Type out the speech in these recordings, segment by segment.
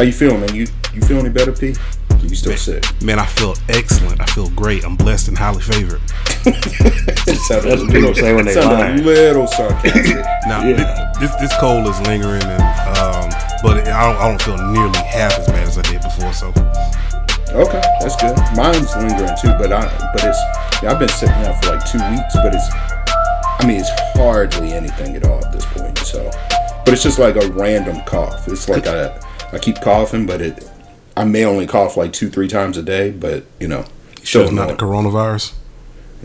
How you feeling, man? You you feel any better, P? You still sick? Man, I feel excellent. I feel great. I'm blessed and highly favored. That's what people say when they sounded lie. a little sarcastic. Now, Yeah. this this cold is lingering, and um, but it, I, don't, I don't feel nearly half as bad as I did before. So, okay, that's good. Mine's lingering too, but I but it's yeah, I've been sick now for like two weeks, but it's I mean it's hardly anything at all at this point. So, but it's just like a random cough. It's like I I keep coughing, but it I may only cough like two three times a day, but you know. sure it's not the coronavirus.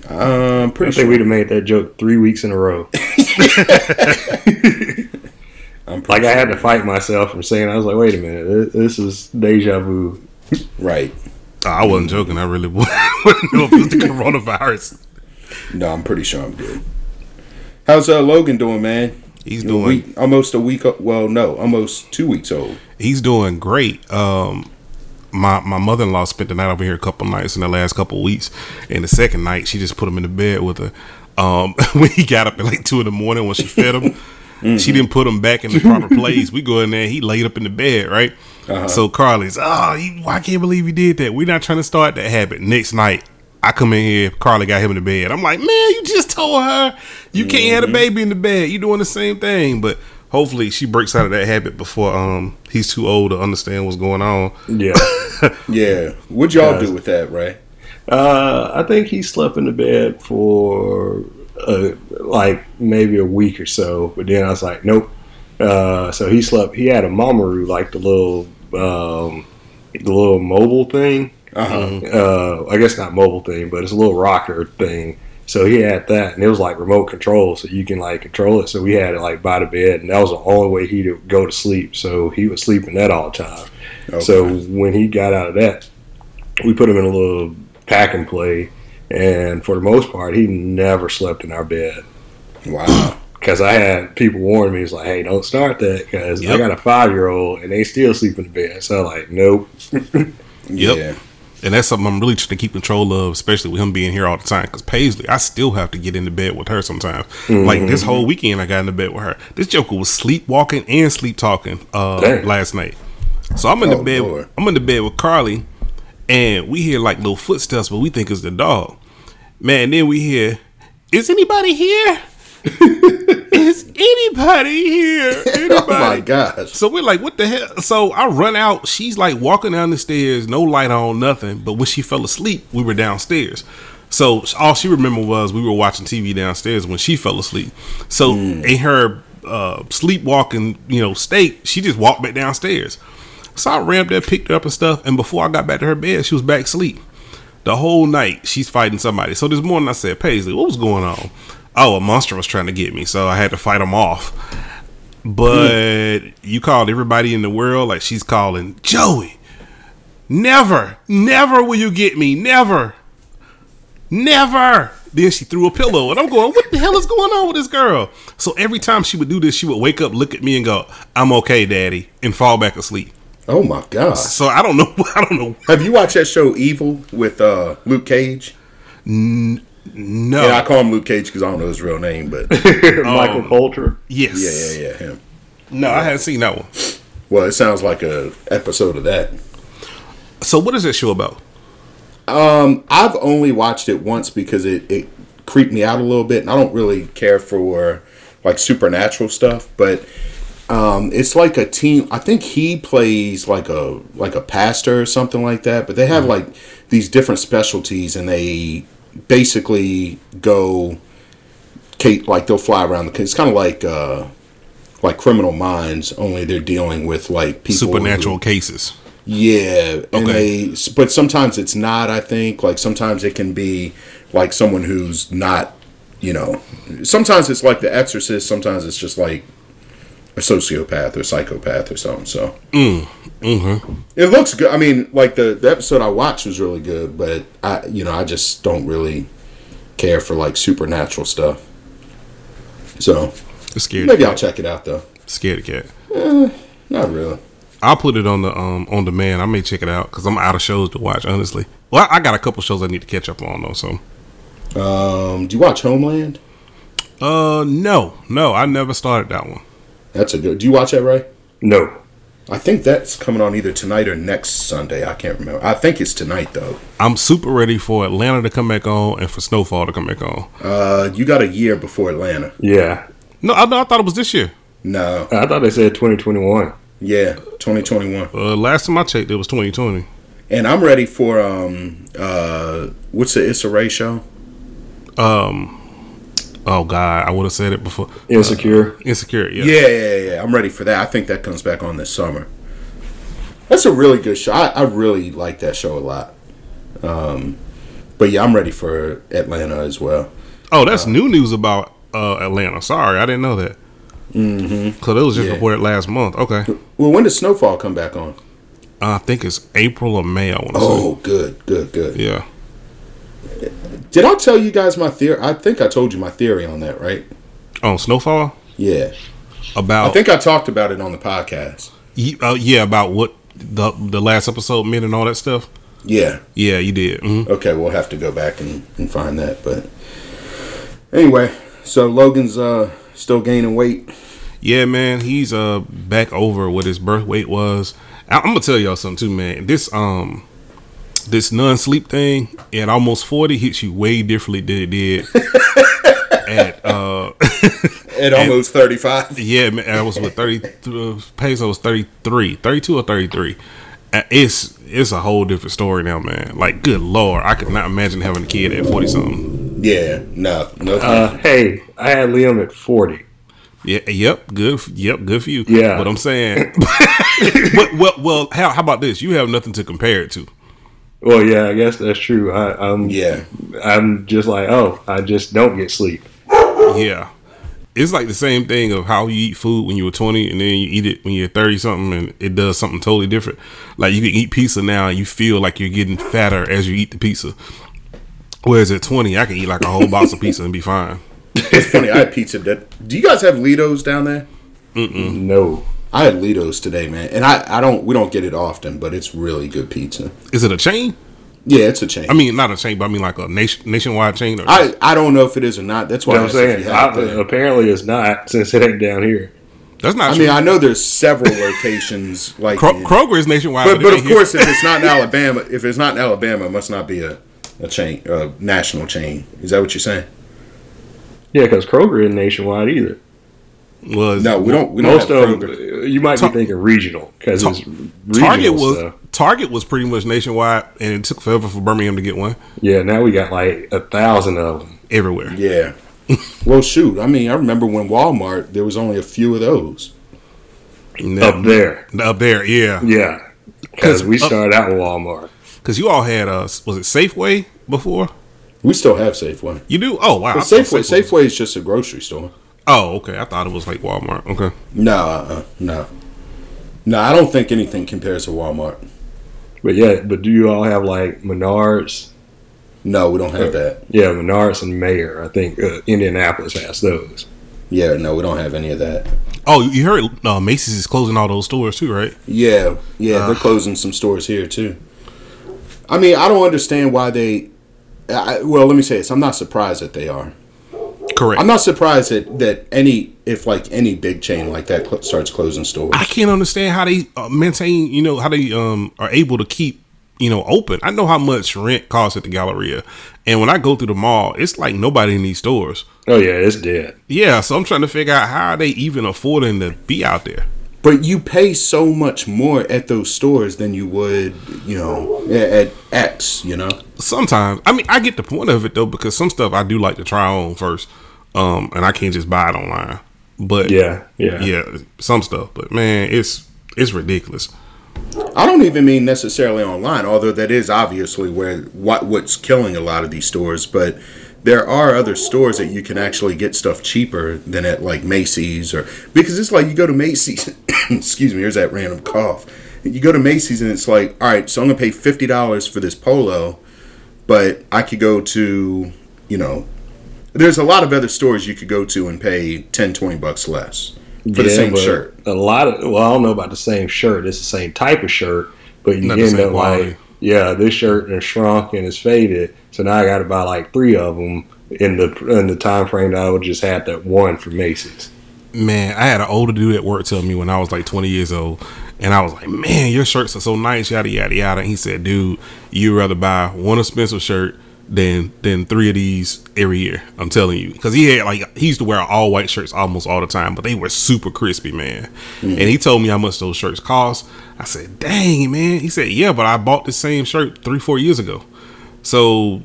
I'm I pretty think sure. we'd have made that joke three weeks in a row. I'm pretty Like I had to fight myself from saying, I was like, wait a minute, this is deja vu. right. I wasn't joking. I really wouldn't know if it was the coronavirus. No, I'm pretty sure I'm good. How's uh, Logan doing, man? He's A doing week, almost a week. Well, no, almost two weeks old. he's doing great. Um, my my mother in law spent the night over here a couple nights in the last couple weeks, and the second night she just put him in the bed with her. Um, when he got up at like two in the morning when she fed him, she didn't put him back in the proper place. We go in there, he laid up in the bed, right? So Carly's, oh, you, I can't believe you did that. We're not trying to start that habit. Next night, I come in here, Carly got him in the bed. I'm like, man, you just told her you can't have a baby in the bed. You doing the same thing, but. Hopefully she breaks out of that habit before um he's too old to understand what's going on. Yeah. Yeah. What'd y'all Guys. do with that, Ray? Uh, I think he slept in the bed for uh, like maybe a week or so, but then I was like, nope. Uh, so he slept. He had a Mamaroo, like the little, um, the little mobile thing. Uh-huh. Uh, I guess not mobile thing, but it's a little rocker thing. So he had that, and it was like remote control, so you can like control it. So we had it like by the bed, and that was the only way he would go to sleep. So he was sleeping that all the time. Okay. So when he got out of that, we put him in a little pack and play, and for the most part, he never slept in our bed. Wow. Because I had people warn me, it's like, hey, don't start that, because I got a five year old and they still sleep in the bed. So I'm like, nope. Yep. Yeah. And that's something I'm really trying to keep control of, especially with him being here all the time. Because Paisley, I still have to get into bed with her sometimes. Like this whole weekend, I got into bed with her. This Joker was sleepwalking and sleep talking uh, last night. So I'm in Oh, the bed. Lord. I'm in the bed with Carly, and we hear like little footsteps, but we think it's the dog. Man, then we hear, "Is anybody here? Is anybody here? Anybody?" Oh my gosh. So we're like, what the hell? So I run out. She's like walking down the stairs, no light on, nothing. But when she fell asleep, we were downstairs. So all she remembered was we were watching TV downstairs when she fell asleep. So in her uh, sleepwalking, you know, state, she just walked back downstairs. So I ran up there, picked her up and stuff. And before I got back to her bed, she was back asleep. The whole night she's fighting somebody. So this morning I said, Paisley, what was going on? Oh, a monster was trying to get me, so I had to fight him off. But you called everybody in the world like she's calling Joey. Never, never will you get me. Never, never. Then she threw a pillow, and I'm going, what the hell is going on with this girl? So every time she would do this, she would wake up, look at me, and go, "I'm okay, daddy," and fall back asleep. Oh my gosh. So I don't know. I don't know. Have you watched that show Evil with uh, Luke Cage? No. And I call him Luke Cage because I don't know his real name, but Michael Colter. yes. yeah, yeah, yeah, him. No, I haven't seen that one. Well, it sounds like a episode of that. So what is that show about? Um, I've only watched it once because it, it creeped me out a little bit, and I don't really care for like supernatural stuff. But um, it's like a team. I think he plays like a like a pastor or something like that. But they have like these different specialties, and they basically go, Kate, like they'll fly around the. It's kind of like uh, like Criminal Minds, only they're dealing with like people who- Supernatural cases. yeah, and Okay. they but sometimes it's not. I think like sometimes it can be like someone who's not, you know. Sometimes it's like The Exorcist. Sometimes it's just like a sociopath or psychopath or something. So it looks good. I mean, like the the episode I watched was really good, but I you know I just don't really care for like supernatural stuff. So Scared. maybe I'll check it out though. Scared cat. Not really. I'll put it on the um on demand. I may check it out because I'm out of shows to watch. Honestly, well, I got a couple shows I need to catch up on though. So, Um, do you watch Homeland? uh, no, no, I never started that one. That's a good. Do you watch that, Ray? No. I think that's coming on either tonight or next Sunday. I can't remember. I think it's tonight though. I'm super ready for Atlanta to come back on and for Snowfall to come back on. Uh, you got a year before Atlanta. Yeah, No, I, no, I thought it was this year. No, I thought they said 2021. yeah, 2021. Uh, last time I checked, it was 2020. And I'm ready for um uh what's the Issa Rae show? Um, oh God, I would have said it before. Insecure. Insecure, yeah. Yeah, yeah, yeah. I'm ready for that. I think that comes back on this summer. That's a really good show. I, I really like that show a lot. Um, but yeah, I'm ready for Atlanta as well. Oh, that's new news about uh, Atlanta. Sorry, I didn't know that. Mm-hmm. Cause it was just Yeah. reported last month. Okay, Well, when does Snowfall come back on? I think it's April or May. I want to say. Oh, good, good, good. Yeah. Did I tell you guys my theory? I think I told you my theory on that, right? On Snowfall Yeah. about I think I talked about it on the podcast. Uh, yeah about what the the last episode meant and all that stuff. Yeah. Yeah, you did. hmm Okay, we'll have to go back and, and find that. But anyway, so Logan's uh still gaining weight. Yeah, man, he's uh back over what his birth weight was. I- I'm gonna tell y'all something too, man. This um this non-sleep thing at almost 40 hits you way differently than it did at uh At almost 35. yeah, man, I was with 30 uh, peso was 33, 32 or 33. Uh, It's it's a whole different story now, man. Like, good lord, I could not imagine having a kid at 40 something. Yeah, no, no. Uh, hey, I had Liam at 40. Yeah, yep, good, yep, good for you. Yeah. but I'm saying, well, well, well how, how about this? You have nothing to compare it to. Well, yeah, I guess that's true. I, I'm yeah. I'm just like, oh, I just don't get sleep. Yeah. It's like the same thing of how you eat food when you were 20 and then you eat it when you're 30 something and it does something totally different. Like you can eat pizza now and you feel like you're getting fatter as you eat the pizza. Whereas at 20, I can eat like a whole box of pizza and be fine. It's funny. I had pizza. That, do you guys have Litos down there? No. I had Litos today, man, and I, I don't we don't get it often, but it's really good pizza. Is it a chain? Yeah, it's a chain. I mean, not a chain, but I mean like a nation, nationwide chain. Or I, I don't know if it is or not. That's why You know what I I'm saying? you had it apparently it's not since it ain't down here. That's not I true. mean, I know there's several locations like, Kro- in- Kroger is nationwide. but it but of here. course, if it's not in Alabama, if it's not in Alabama, it must not be a a chain, a national chain. Is that what you're saying? Yeah, because Kroger isn't nationwide either. Was No, we don't. We don't Most have of them, Kroger. you might Ta- be thinking regional because Ta- Target was stuff. Target was pretty much nationwide, and it took forever for Birmingham to get one Yeah, now we got like a thousand of them. everywhere. Yeah. well, shoot. I mean, I remember when Walmart there was only a few of those. Now- Up there. up there, yeah. Yeah. Because we up- started out with Walmart. Because you all had uh, was it Safeway before? We still have Safeway. You do? Oh wow. But I Safeway, Safeway is just a grocery store. Oh okay. I thought it was like Walmart. Okay. No, uh, no, no. I don't think anything compares to Walmart. But yeah, but do you all have like Menards? No, we don't have that. Yeah, Menards and Meijer. I think uh, Indianapolis has those. Yeah, no, we don't have any of that. Oh, you heard uh, Macy's is closing all those stores too, right? Yeah, yeah, they're closing some stores here too. I mean, I don't understand why they. I, well, let me say this: I'm not surprised that they are. Correct. I'm not surprised that that any if like any big chain like that cl- starts closing stores. I can't understand how they uh, maintain. You know how they um are able to keep you know open. I know how much rent costs at the Galleria, and when I go through the mall, it's like nobody in these stores. Oh yeah, it's dead. Yeah, so I'm trying to figure out how are they even affording to be out there. But you pay so much more at those stores than you would, you know, at, at X. You know. Sometimes, I mean, I get the point of it though because some stuff I do like to try on first, um, and I can't just buy it online. But Yeah, yeah. yeah, some stuff. But man, it's it's ridiculous. I don't even mean necessarily online, although that is obviously where what what's killing a lot of these stores. But there are other stores that you can actually get stuff cheaper than at like Macy's or because it's like you go to Macy's. excuse me, here's that random cough. You go to Macy's and it's like, all right, so I'm gonna pay fifty dollars for this polo, but I could go to, you know, there's a lot of other stores you could go to and pay 10, 20 bucks less for the same shirt. A lot of well, I don't know about the same shirt. It's the same type of shirt, but you Not the end up quality. like, yeah, this shirt is shrunk and it's faded. So now I got to buy like three of them in the in the time frame that I would just had that one from Macy's. Man, I had an older dude at work tell me when I was like 20 years old. And I was like, man, your shirts are so nice, yada yada yada. And he said, dude, you'd rather buy one expensive shirt than than three of these every year. I'm telling you, because he had like he used to wear all white shirts almost all the time, but they were super crispy, man. Mm. And he told me how much those shirts cost. I said, dang, man. He said, yeah, but I bought the same shirt three four years ago. So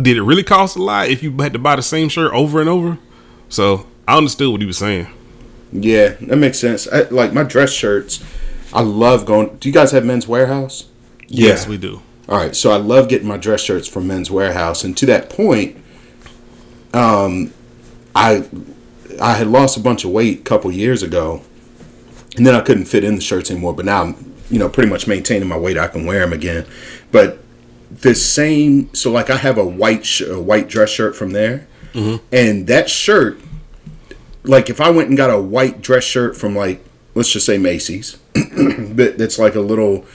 did it really cost a lot if you had to buy the same shirt over and over? So I understood what he was saying. Yeah, that makes sense. I, like my dress shirts, I love going. Do you guys have Men's Wearhouse? Yes, yeah. we do. All right, so I love getting my dress shirts from Men's Wearhouse, and to that point, um, I I had lost a bunch of weight a couple years ago, and then I couldn't fit in the shirts anymore. But now I'm you know pretty much maintaining my weight. I can wear them again, but the same. So like I have a white sh- a white dress shirt from there, mm-hmm. and that shirt like if I went and got a white dress shirt from like let's just say Macy's, but that's like a little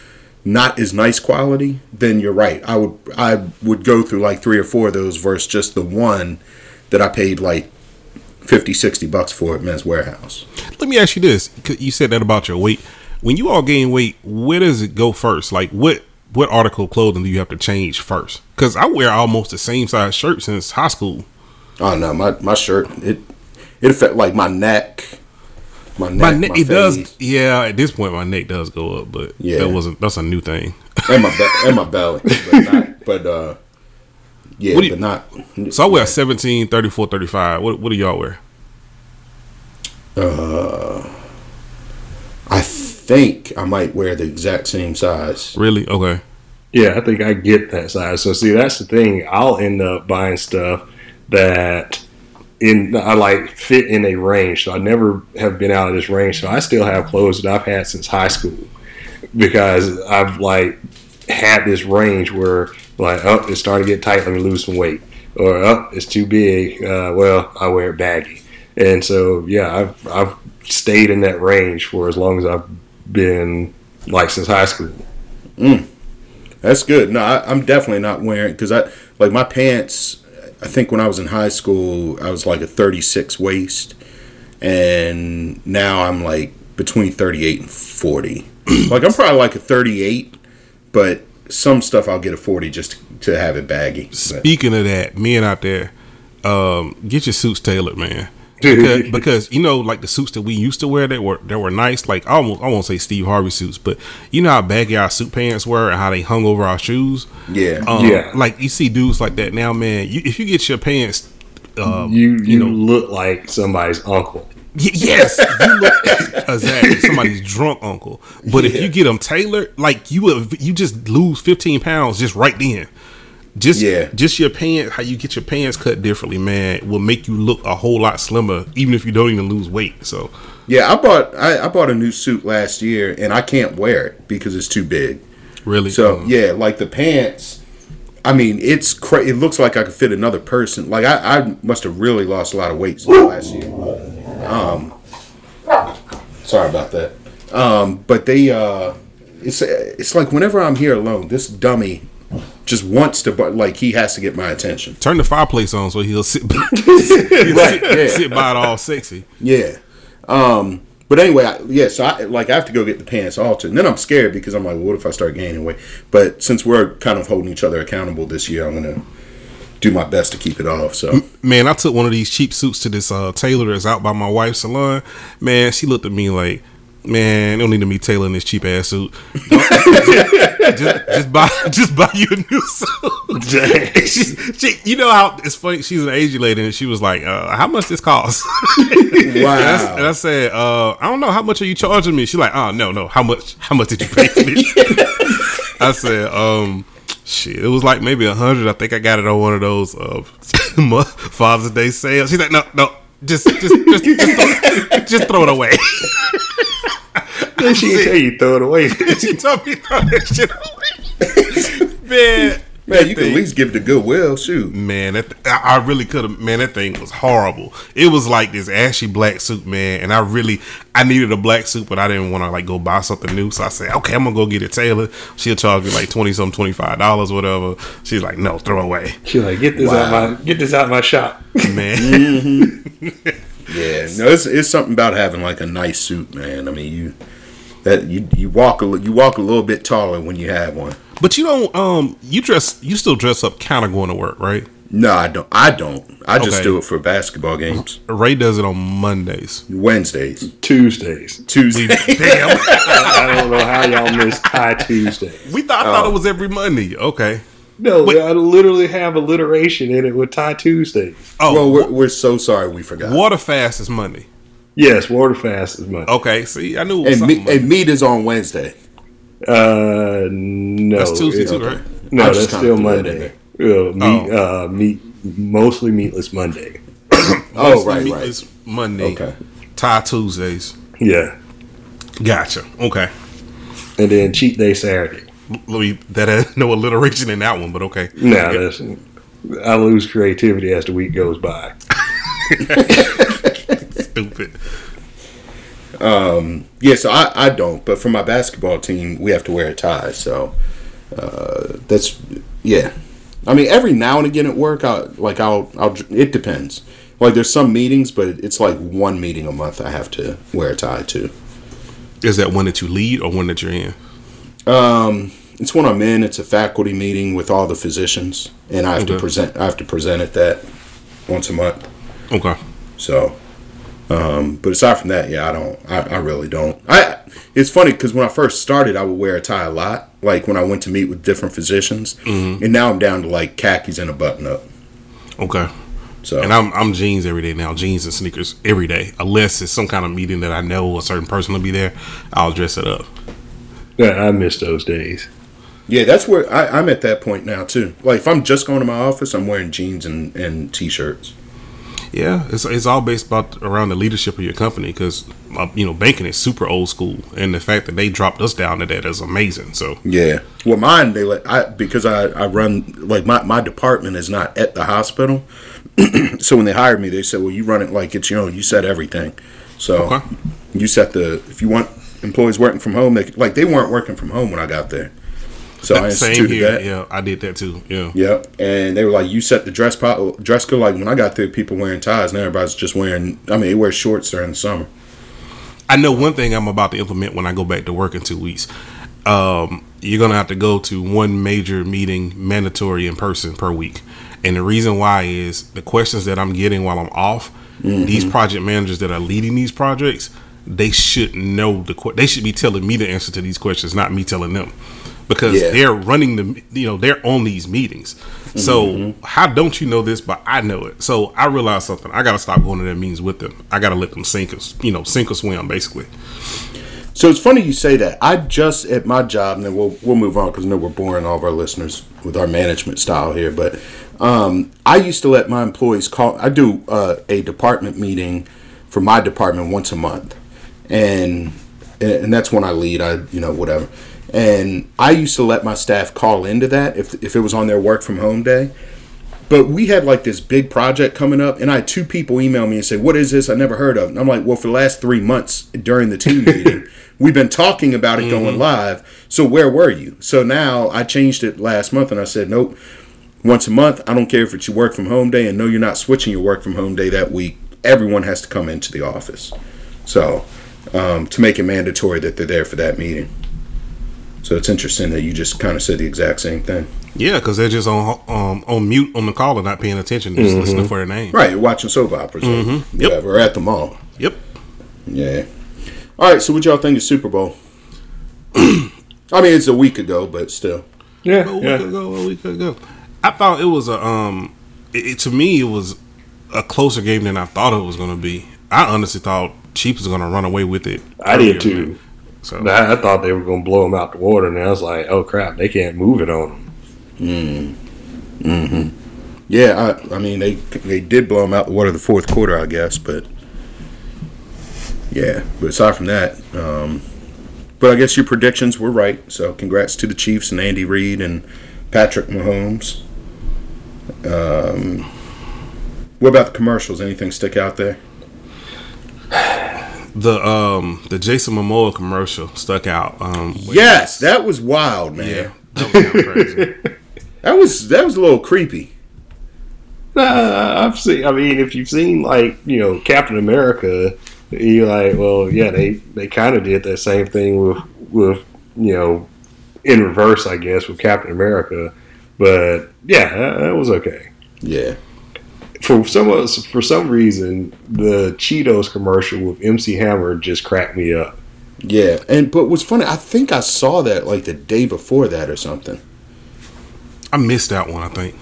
not as nice quality, then you're right. I would I would go through like three or four of those versus just the one that I paid like 50, 60 bucks for at Men's Wearhouse. Let me ask you this: you said that about your weight. When you all gain weight, where does it go first? Like what what article of clothing do you have to change first? Because I wear almost the same size shirt since high school. Oh no, my my shirt it it affect like my neck. My neck, my neck my it face. does. Yeah, at this point, my neck does go up, but yeah, that wasn't. That's a new thing. and my be- and my belly, but, not, but uh, yeah, you, but not. So I wear 17, 34, 35. What what do y'all wear? Uh, I think I might wear the exact same size. Really? Okay. Yeah, I think I get that size. So see, that's the thing. I'll end up buying stuff that in I like fit in a range. So I never have been out of this range. So I still have clothes that I've had since high school because I've like had this range where like oh it's starting to get tight. Let me lose some weight. Or oh it's too big. Uh, well I wear it baggy. And so yeah I've I've stayed in that range for as long as I've been like since high school. Mm. That's good. No, I, I'm definitely not wearing because I like my pants I think when I was in high school, I was like a 36 waist, and now I'm like between 38 and 40. like I'm probably like a 38, but some stuff I'll get a 40 just to have it baggy. Speaking but. of that, men out there, um, get your suits tailored, man because, because, you know, like the suits that we used to wear that were that were nice. Like I almost I won't say Steve Harvey suits, but you know how baggy our suit pants were and how they hung over our shoes. Yeah, um, yeah. Like you see dudes like that now, man. You, if you get your pants, um, you, you you know look like somebody's uncle. Y- yes, you look exactly somebody's drunk uncle. But yeah. if you get them tailored, like you would, you just lose fifteen pounds just right then just yeah. just your pants how you get your pants cut differently man will make you look a whole lot slimmer even if you don't even lose weight so. Yeah i bought i, I bought a new suit last year and i can't wear it because it's too big. Really? So um, yeah like the pants i mean it's cra- it looks like i could fit another person. Like i, I must have really lost a lot of weight last year. Um sorry about that. Um but they uh it's it's like whenever i'm here alone this dummy just wants to, but like he has to get my attention. Turn the fireplace on so he'll sit, by, he'll sit, yeah. sit by it all sexy. Yeah. Um, but anyway, I, yeah, so I like I have to go get the pants altered, and then I'm scared because I'm like, well, what if I start gaining weight? But since we're kind of holding each other accountable this year, I'm gonna do my best to keep it off. So, man, I took one of these cheap suits to this uh, tailor that's out by my wife's salon. Man, she looked at me like Man, don't need to be tailoring this cheap ass suit. just, just, buy, just buy you a new suit. she, she, you know how it's funny. She's an Asian lady, and she was like, uh, "How much this cost?" wow. And I, and I said, uh, "I don't know. How much are you charging me?" She's like, "Oh no, no. How much? How much did you pay for this?" I said, um. Shit, it was like maybe a hundred. I think I got it on one of those uh, Father's Day sales. She's like, no, no, just, just, just, just, throw, just throw it away. She didn't tell you throw it away. she told me throw that shit away. Man. Man, you thing, can at least give it a goodwill. Shoot, man, that th- I really could have. Man, that thing was horrible. It was like this ashy black suit, man, and I really I needed a black suit, but I didn't want to like go buy something new. So I said, okay, I'm gonna go get it tailored. She'll charge me like twenty some, twenty five dollars, whatever. She's like, no, throw away. She's like, get this wow. out my get this out my shop, man. mm-hmm. yeah, no, it's it's something about having like a nice suit, man. I mean, you that you you walk a you walk a little bit taller when you have one. But you don't. Um, you dress. You still dress up, kind of going to work, right? No, I don't. I don't. I just Okay. do it for basketball games. Ray does it on Mondays. Wednesdays, Tuesdays. Tuesday. Damn. I don't know how y'all miss Tie Tuesday. we thought. I Oh. thought it was every Monday. Okay. No, Wait. I literally have alliteration in it with Tie Tuesday. Oh, well, we're, we're so sorry we forgot. water fast is Monday. Yes, water fast is Monday. Okay. See, I knew. It was and something meat, and meat is on Wednesday. Uh, no, That's Tuesday it- too, okay. right? No, that's still threw that Monday. Uh, meat, uh, meat, mostly meatless Monday. Oh, Mostly right, meat right. is Monday. Okay. Tie Tuesdays. Yeah, Gotcha. Okay. and then cheat day Saturday. Let me. That had no alliteration in that one, but okay. No, that's I lose creativity as the week goes by. Stupid. Yeah, so I, I don't, but for my basketball team, we have to wear a tie. So uh, that's yeah. I mean, every now and again at work, I like I'll I'll it depends. Like there's some meetings, but it's like one meeting a month I have to wear a tie to. Is that one that you lead or one that you're in? Um, it's when I'm in. It's a faculty meeting with all the physicians, and I have to present. I have to present at that once a month. Okay. So, um, but aside from that, yeah, I don't. I, I really don't. I. It's funny because when I first started, I would wear a tie a lot. Like when I went to meet with different physicians, and now I'm down to like khakis and a button up. Okay. So And I'm I'm jeans every day now, jeans and sneakers every day, unless it's some kind of meeting that I know a certain person will be there. I'll dress it up. Yeah, I miss those days. yeah, that's where I, I'm at that point now too. Like if I'm just going to my office, I'm wearing jeans and, and t-shirts. Yeah, it's it's all based about around the leadership of your company because uh, you know banking is super old school, and the fact that they dropped us down to that is amazing. So Yeah. Well, mine they let I because I I run like my my department is not at the hospital. so when they hired me, they said, "Well, you run it like it's your own. You set everything. So Okay. you set the if you want employees working from home, they like they weren't working from home when I got there. So I instituted here. that. Yeah, I did that too. Yeah. Yep. And they were like, you set the dress po- dress code. Like when I got there, people wearing ties. Now everybody's just wearing. I mean, they wear shorts during the summer. I know one thing I'm about to implement when I go back to work in two weeks. Um, you're gonna have to go to one major meeting, mandatory in person per week, and the reason why is the questions that I'm getting while I'm off. These project managers that are leading these projects, they should know the. They should be telling me the answer to these questions, not me telling them, because Yeah. they're running the. You know, they're on these meetings. So how don't you know this? But I know it. So I realized something. I got to stop going to their meetings with them. I got to let them sink us. You know, sink or swim, basically. So it's funny you say that. I just at my job, and then we'll we'll move on because I know we're boring all of our listeners with our management style here. But um, I used to let my employees call. I do uh, a department meeting for my department once a month, and and that's when I lead. I you know whatever. And I used to let my staff call into that if if it was on their work from home day. But we had like this big project coming up, and I had two people email me and say, "What is this? I never heard of." And I'm like, "Well, for the last three months during the team meeting, we've been talking about it going live. So where were you?" So now I changed it last month, and I said, "Nope, once a month. I don't care if it's your work from home day, and no, you're not switching your work from home day that week. Everyone has to come into the office. So um, to make it mandatory that they're there for that meeting." So it's interesting that you just kind of said the exact same thing. Yeah, because they're just on um, on mute on the call and not paying attention, just listening for their name. Right, you're watching soap operas. or Yep. whatever, or at the mall. Yep. Yeah. All right, so what y'all think of Super Bowl? I mean, it's a week ago, but still. Yeah, A week yeah. ago, a week ago. I thought it was a um. It, it- to me, it was a closer game than I thought it was going to be. I honestly thought Chiefs was going to run away with it. I did too. man. So I, I thought they were going to blow them out the water, and I was like, "Oh crap, they can't move it on them." Yeah, I, I mean, they they did blow them out the water the fourth quarter, I guess, but yeah. But aside from that, um, but I guess your predictions were right. So congrats to the Chiefs and Andy Reid and Patrick Mahomes. Um, what about the commercials? Anything stick out there? The um the Jason Momoa commercial stuck out. Um, Yes, that was wild, man. yeah, that was crazy. That was that was a little creepy. Uh, I've seen. I mean, if you've seen like you know Captain America, You like, well, yeah, they they kind of did that same thing with with you know in reverse, I guess, with Captain America. But yeah, that, that was okay. Yeah. For some for some reason, the Cheetos commercial with MC Hammer just cracked me up. Yeah. And but what's funny, I think I saw that like the day before that or something. I missed that one. I think.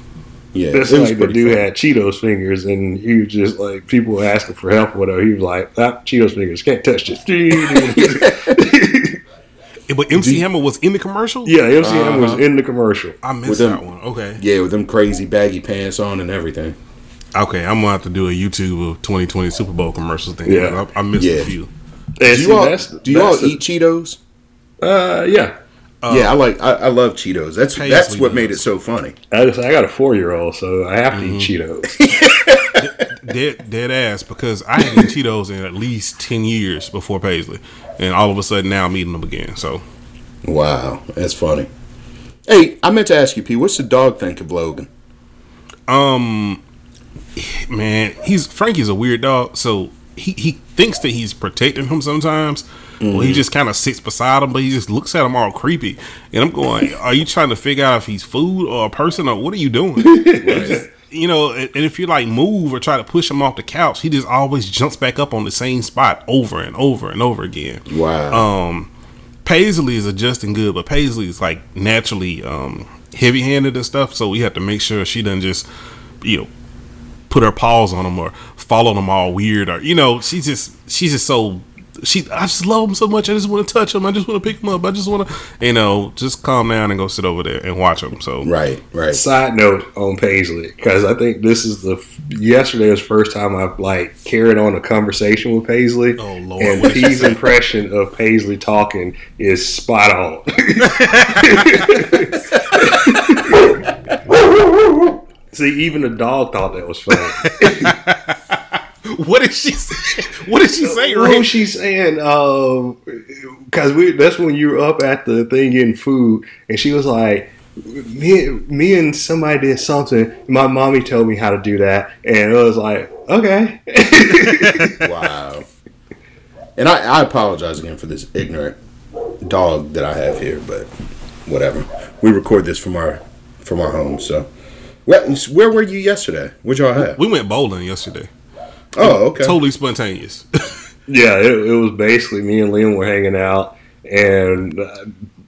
Yeah. That's it was like the pretty dude funny. had Cheetos fingers, and he was just like people were asking for help or whatever. He was like, ah, "Cheetos fingers can't touch this." Eh, But MC Hammer was in the commercial. yeah, MC Hammer was Uh-huh. in the commercial. I missed With them- that one. Okay. Yeah, with them crazy baggy pants on and everything. Okay, I'm gonna have to do a YouTube of 2020 Super Bowl commercials thing. Yeah. I, I missed Yeah. a few. And Do you all, that's- do you all the- eat Cheetos? Uh, yeah. yeah, I like I, I love Cheetos. That's that's what made it so funny. I just I got a four year old, so I have to Mm-hmm. eat Cheetos. Dead, dead ass because I hadn't eaten Cheetos in at least 10 years before Paisley, and all of a sudden now I'm eating them again. So Wow, that's funny. Hey, I meant to ask you, P. What's the dog think of Logan? Um, man, he's Frankie's a weird dog. So he he thinks that he's protecting him sometimes. Well, he just kind of sits beside him, but he just looks at him all creepy. And I'm going, "Are you trying to figure out if he's food or a person, or what are you doing?" You know, and, and if you like move or try to push him off the couch, he just always jumps back up on the same spot over and over and over again. Wow. Um, Paisley is adjusting good, but Paisley is like naturally um, heavy handed and stuff, so we have to make sure she doesn't just, you know, put her paws on him or follow them all weird or you know, she's just she's just so she I just love him so much. I just want to touch him. I just want to pick him up. I just want to, you know, just calm down and go sit over there and watch him. So right, right. Side note on Paisley, because I think this is the yesterday was the first time I've like carried on a conversation with Paisley. Oh, Lord, And what did she P's impression of Paisley talking is spot on. See, even the dog thought that was funny. what did she say? What did she say? Was she saying? Um, because we that's when you were up at the thing getting food, and she was like, "Me, me and somebody did something. My mommy told me how to do that, and I was like, okay." Wow. And I, I apologize again for this ignorant dog that I have here, but whatever. We record this from our from our home, so. Where, where were you yesterday? What y'all have? We went bowling yesterday. Oh, okay. Totally spontaneous. yeah, it, it was basically me and Liam were hanging out, and uh,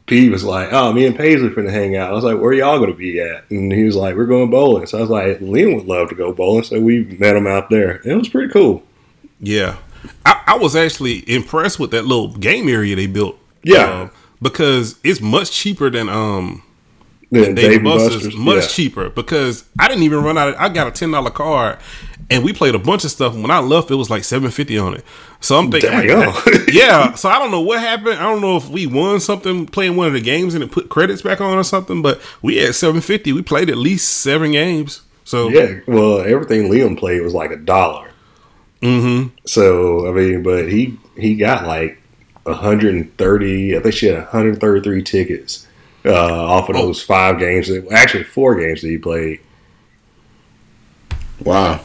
P was like, "Oh, me and Paisley finna hang out." I was like, "Where y'all gonna be at?" And he was like, "We're going bowling." So I was like, "Liam would love to go bowling," so we met him out there. It was pretty cool. Yeah, I, I was actually impressed with that little game area they built. Yeah. um, because it's much cheaper than um Dave Dave and and Buster's. Buster's, Much yeah. cheaper because I didn't even run out. Of, I got a ten dollar card, and we played a bunch of stuff. When I left, it was like seven fifty on it. So I'm thinking, like, yeah. So I don't know what happened. I don't know if we won something playing one of the games and it put credits back on or something. But we had seven fifty. We played at least seven games. So Yeah, well, everything Liam played was like a dollar. hmm So I mean, but he he got like 130. I think she had 133 tickets uh, off of Oh. those five games. that- Actually, four games that he played. Wow.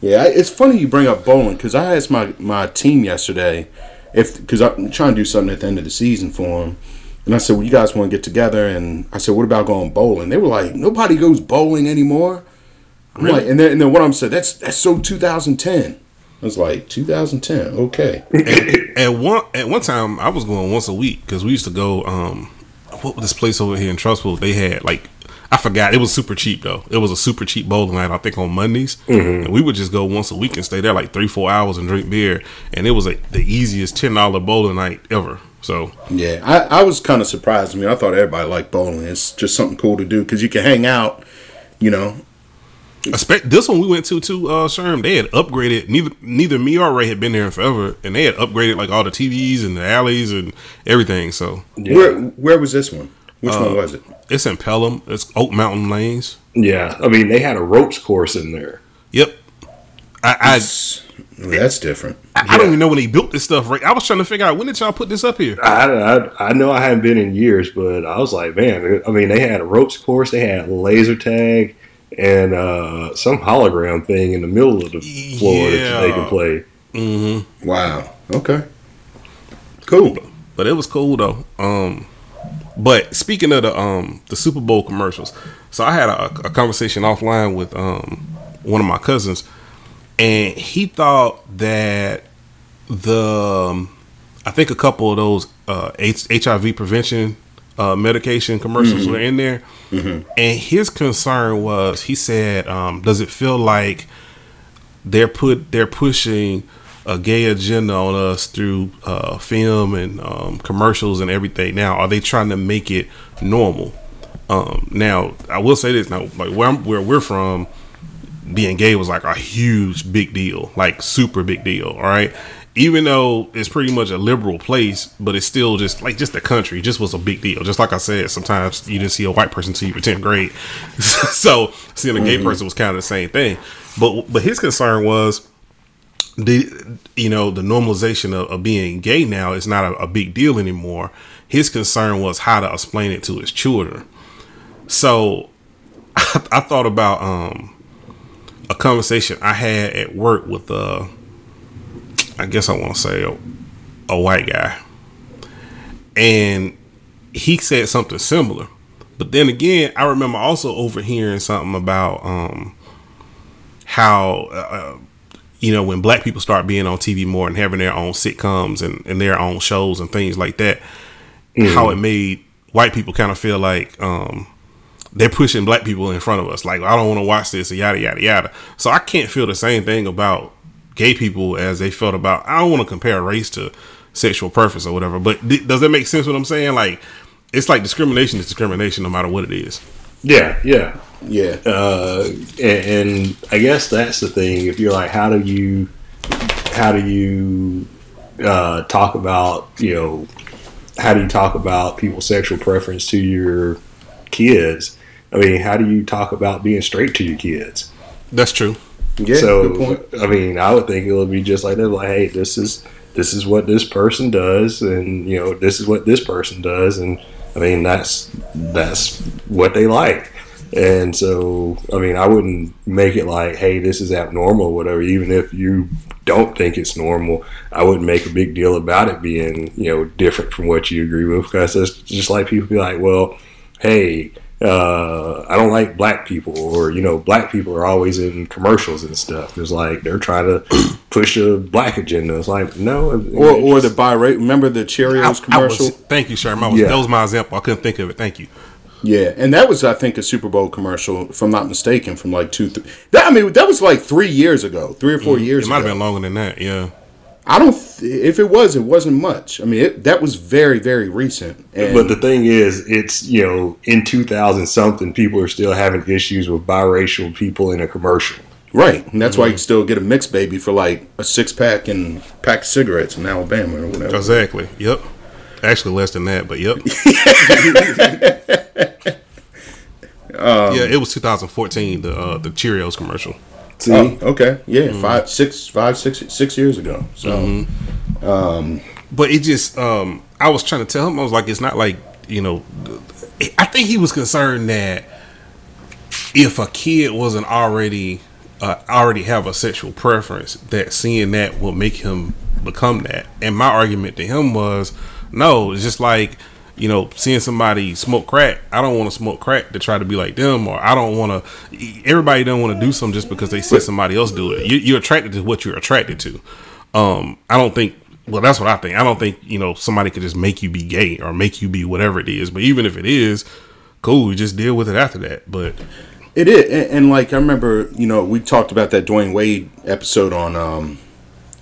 Yeah, it's funny you bring up bowling because I asked my, my team yesterday if because I'm trying to do something at the end of the season for them, and I said, "Well, you guys want to get together?" And I said, "What about going bowling?" They were like, "Nobody goes bowling anymore." I'm Really? like, and then and then one of them said, "That's that's so 2010." I was like, "2010, okay." at one at one time I was going once a week because we used to go. Um, what was this place over here in Trussville? They had like I forgot. It was super cheap though. It was a super cheap bowling night. I think on Mondays, mm-hmm. and we would just go once a week and stay there like three four hours and drink beer. And it was like the easiest ten dollar bowling night ever. So Yeah, I, I was kind of surprised. I mean, I thought everybody liked bowling. It's just something cool to do because you can hang out, you know. Espe- this one we went to to uh Sherm, they had upgraded neither neither me or Ray had been there in forever and they had upgraded like all the TVs and the alleys and everything. So Yeah. Where where was this one? Which one was it? it's in Pelham. It's Oak Mountain Lanes. Yeah, I mean, they had a ropes course in there. Yep. I, I It's- that's different. I, I don't even know when they built this stuff. Right, I was trying to figure out when did y'all put this up here. I, I, I know I haven't been in years, but I was like, man, I mean, they had a ropes course, they had laser tag, and uh, some hologram thing in the middle of the floor that they can play. Mm-hmm. Wow. Okay. Cool. But it was cool though. Um, but speaking of the um the Super Bowl commercials, so I had a, a conversation offline with um one of my cousins, and he thought that the um, I think a couple of those uh, H- HIV prevention uh, medication commercials were in there, and his concern was he said, um, "Does it feel like they're put they're pushing a gay agenda on us through uh, film and um, commercials and everything? Now, are they trying to make it normal?" Um, now, I will say this: now, like where I'm, where we're from, being gay was like a huge big deal, like super big deal. All right. Even though it's pretty much a liberal place, but it's still just like just the country just was a big deal. Just like I said, sometimes you didn't see a white person until you were 10th grade. so seeing a gay person was kind of the same thing. But but his concern was the you know the normalization of, of being gay now is not a, a big deal anymore. His concern was how to explain it to his children. So I, I thought about um a conversation I had at work with uh I guess I want to say a, a white guy. And he said something similar. But then again, I remember also overhearing something about um how uh, you know when black people start being on TV more and having their own sitcoms and, and their own shows and things like that, how it made white people kind of feel like um they're pushing black people in front of us. Like, I don't want to watch this, yada, yada, yada. So I can't feel the same thing about gay people as they felt about, I don't want to compare race to sexual preference or whatever. But th- does that make sense what I'm saying? Like, it's like discrimination is discrimination no matter what it is. Yeah, yeah. Yeah. Uh, and, and I guess that's the thing. If you're like, how do you, how do you uh, talk about, you know, how do you talk about people's sexual preference to your kids? I mean, how do you talk about being straight to your kids? That's true. Yeah. so good point. I mean, I would think it would be just like that. Like, hey, this is this is what this person does, and you know, this is what this person does, and I mean, that's that's what they like. And so, I mean, I wouldn't make it like, hey, this is abnormal, or whatever. Even if you don't think it's normal, I wouldn't make a big deal about it being, you know, different from what you agree with, because it's just like people be like, well, hey, uh, I don't like black people, or you know, black people are always in commercials and stuff. It's like they're trying to push a black agenda. It's like no, Or, or the biracial. Remember the Cheerios I- I was- commercial? thank you, Sherman. I was, Yeah. That was my example. I couldn't think of it. Thank you. yeah, and that was, I think, a Super Bowl commercial, if I'm not mistaken, from like two. Th- that I mean, that was like three years ago, three or four years Mm, It might ago. have been longer than that. Yeah. I don't. If it was, it wasn't much. I mean, it, that was very, very recent. And But the thing is, it's you know, in two thousand something, people are still having issues with biracial people in a commercial. right, and that's why you still get a mixed baby for like a six pack and pack of cigarettes in Alabama or whatever. Exactly. Yep. Actually, less than that, but yep. yeah, it was 2014. The uh, the Cheerios commercial. See, Oh, okay, yeah, five, six, five, six, six years ago. So But it just, um, I was trying to tell him, I was like, it's not like, you know, I think he was concerned that if a kid wasn't already, uh, already have a sexual preference, that seeing that will make him become that. And my argument to him was, no, it's just like, you know, seeing somebody smoke crack. I don't want to smoke crack to try to be like them, or I don't want to. Everybody don't want to do something just because they see somebody else do it. You, you're attracted to what you're attracted to. Um, I don't think. Well, that's what I think. I don't think you know somebody could just make you be gay or make you be whatever it is. But even if it is, cool. Just deal with it after that. But it is, and, and like I remember, you know, we talked about that Dwyane Wade episode on um,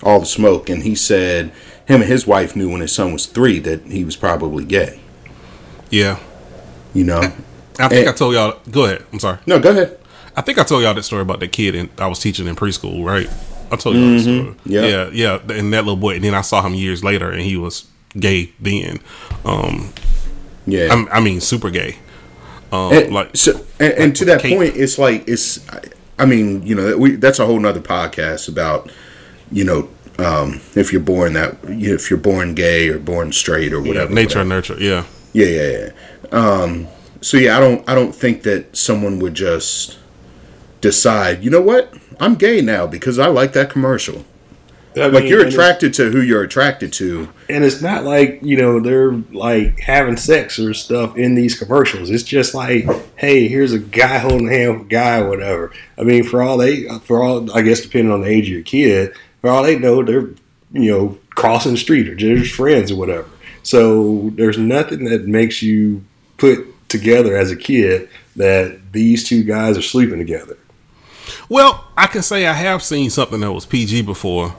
All the Smoke, and he said him and his wife knew when his son was three that he was probably gay. Yeah, You know, I think Eh. I told y'all. Go ahead. I'm sorry. no, go ahead. I think I told y'all that story about that kid in, I was teaching in preschool, right? I told y'all that story. Yeah. yeah, yeah. And that little boy, and then I saw him years later, and he was gay then. Um, Yeah, I'm, I mean, super gay. Um, and, like, so, and, and to that Kate. point, it's like it's. I mean, you know, we that's a whole nother podcast about, you know, um, if you're born that, if you're born gay or born straight or yeah, whatever. nature whatever. and nurture. Yeah, Yeah, yeah, yeah. Um, so yeah, I don't, I don't think that someone would just decide, you know what, I'm gay now because I like that commercial. I like mean, you're attracted to who you're attracted to. and it's not like you know they're like having sex or stuff in these commercials. It's just like, hey, here's a guy holding a hand with a guy, or whatever. I mean, for all they, for all I guess, depending on the age of your kid, for all they know, they're you know crossing the street or just friends or whatever. So there's nothing that makes you put together as a kid that these two guys are sleeping together. Well, I can say I have seen something that was PG before,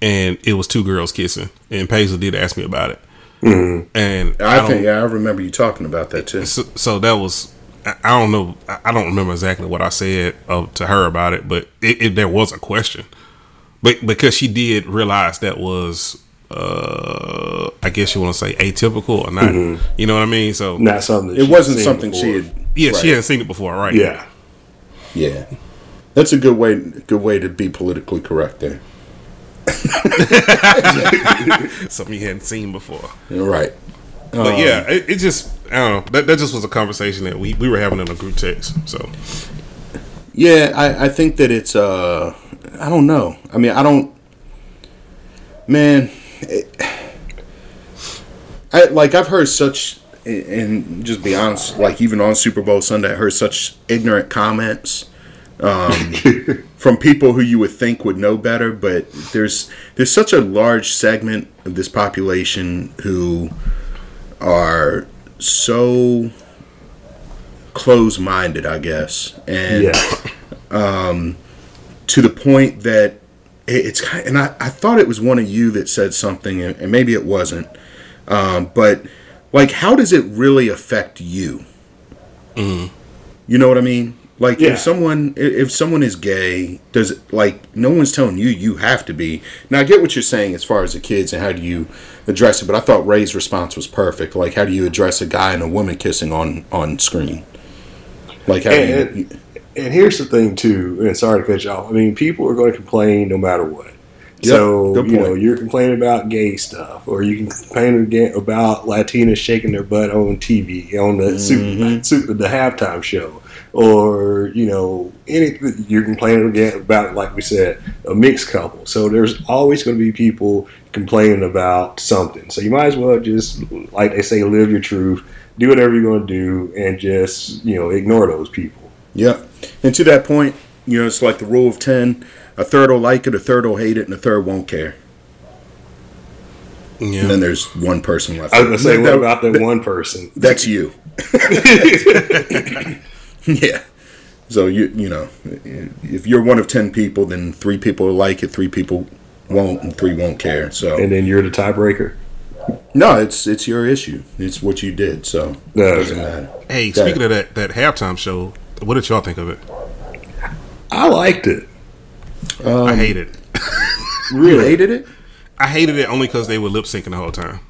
and it was two girls kissing, and Paisley did ask me about it. And I, don't- think yeah, I remember you talking about that too. so, so that was I I don't know I I don't remember exactly what I said uh, to her about it, but it, it, there was a question, but because she did realize that was uh I guess you want to say atypical or not, you know what I mean? So Not something. It wasn't something before. she had. yeah, right. she hadn't seen it before, right? Yeah. Yeah, that's a good way. Good way to be politically correct there. something he hadn't seen before. You're right. But yeah, it, it just I don't know. That, that just was a conversation that we, we were having in a group text. So Yeah, I, I think that it's uh I don't know. I mean, I don't man it, I like I've heard such and just be honest, like even on Super Bowl Sunday, I heard such ignorant comments um, from people who you would think would know better, but there's there's such a large segment of this population who are so close-minded, I guess, and Yeah. to the point that it- it's kind of, and I, I thought it was one of you that said something and, and maybe it wasn't um, but like how does it really affect you? You know what i mean? Like Yeah. if someone if someone is gay does it like no one's telling you you have to be. Now i get what you're saying as far as the kids and how do you address it but i thought ray's response was perfect. Like how do you address a guy and a woman kissing on on screen? Like how do And- you And here's the thing too, and sorry to cut you off. I mean, people are going to complain no matter what. so you know, you're complaining about gay stuff, or you can complain about Latinas shaking their butt on TV on the Mm-hmm. super, super the halftime show, or you know, anything you're complaining again about, like we said, a mixed couple. So there's always going to be people complaining about something. So you might as well just, like they say, live your truth, do whatever you're going to do, and just you know, ignore those people. Yep. And to that point, you know, it's like the rule of 10 a third will like it, a third will hate it, and a third won't care. yeah, And then there's one person left. I was gonna say, That- what about that one person? That's you. yeah. So you you know, if you're one of 10 people, then three people will like it, three people won't, and three won't care. So And then you're the tiebreaker. no, it's it's your issue. It's what you did. So it doesn't matter. Hey, Got speaking of that that halftime show, what did y'all think of it? I liked it. I um, hated it. You hated it I hated it only because they were lip syncing the whole time.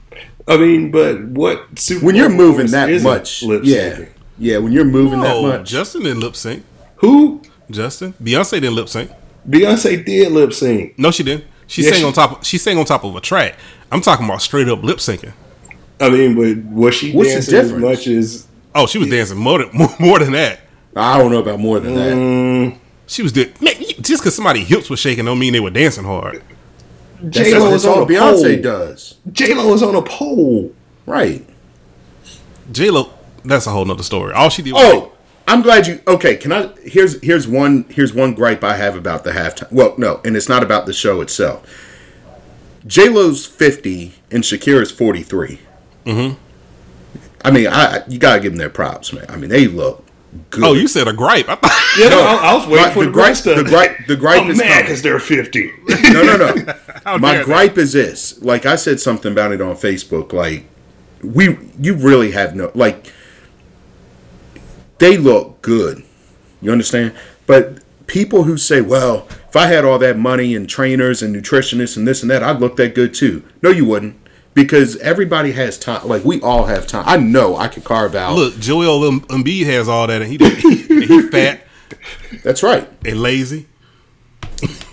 I mean, but what Super when you're moving that much. lip Yeah, syncing? yeah. When you're moving that Oh, much, Justin didn't lip sync. Who? Justin, Beyonce didn't lip sync. Beyonce did lip sync. No, she didn't. She Yeah, sang she- on top. She sang on top of a track. I'm talking about straight up lip syncing. I mean, but was she What's dancing as much as? Oh, she was dancing more than more, more than that. I don't know about more than that. Mm, She was doing man, just because somebody hips was shaking don't mean they were dancing hard. That's, J Lo that's is on a Beyonce pole. does. J Lo is on a pole. Right. J Lo, that's a whole nother story. All she did was Oh, I'm glad you. Okay, can I? Here's here's one here's one gripe I have about the halftime. Well, no, and it's not about the show itself. J Lo's 50 and Shakira's 43. Mm-hmm. I mean, I you gotta give them their props, man. I mean, they look good. oh, you said a gripe. I thought Yeah, No, I, I was waiting my- for the the, gripe- rest of the gripe- the gripe I'm is mad because they're fifty. no, no, no. My dare they. gripe is this. Like I said something about it on Facebook. Like we, you really have no like. They look good. You understand? But people who say, "Well, if I had all that money and trainers and nutritionists and this and that, I'd look that good too." No, you wouldn't. Because everybody has time. Like we all have time. I know I could carve out. Look, Joel Em- Embiid has all that, and he and he fat That's right. and lazy.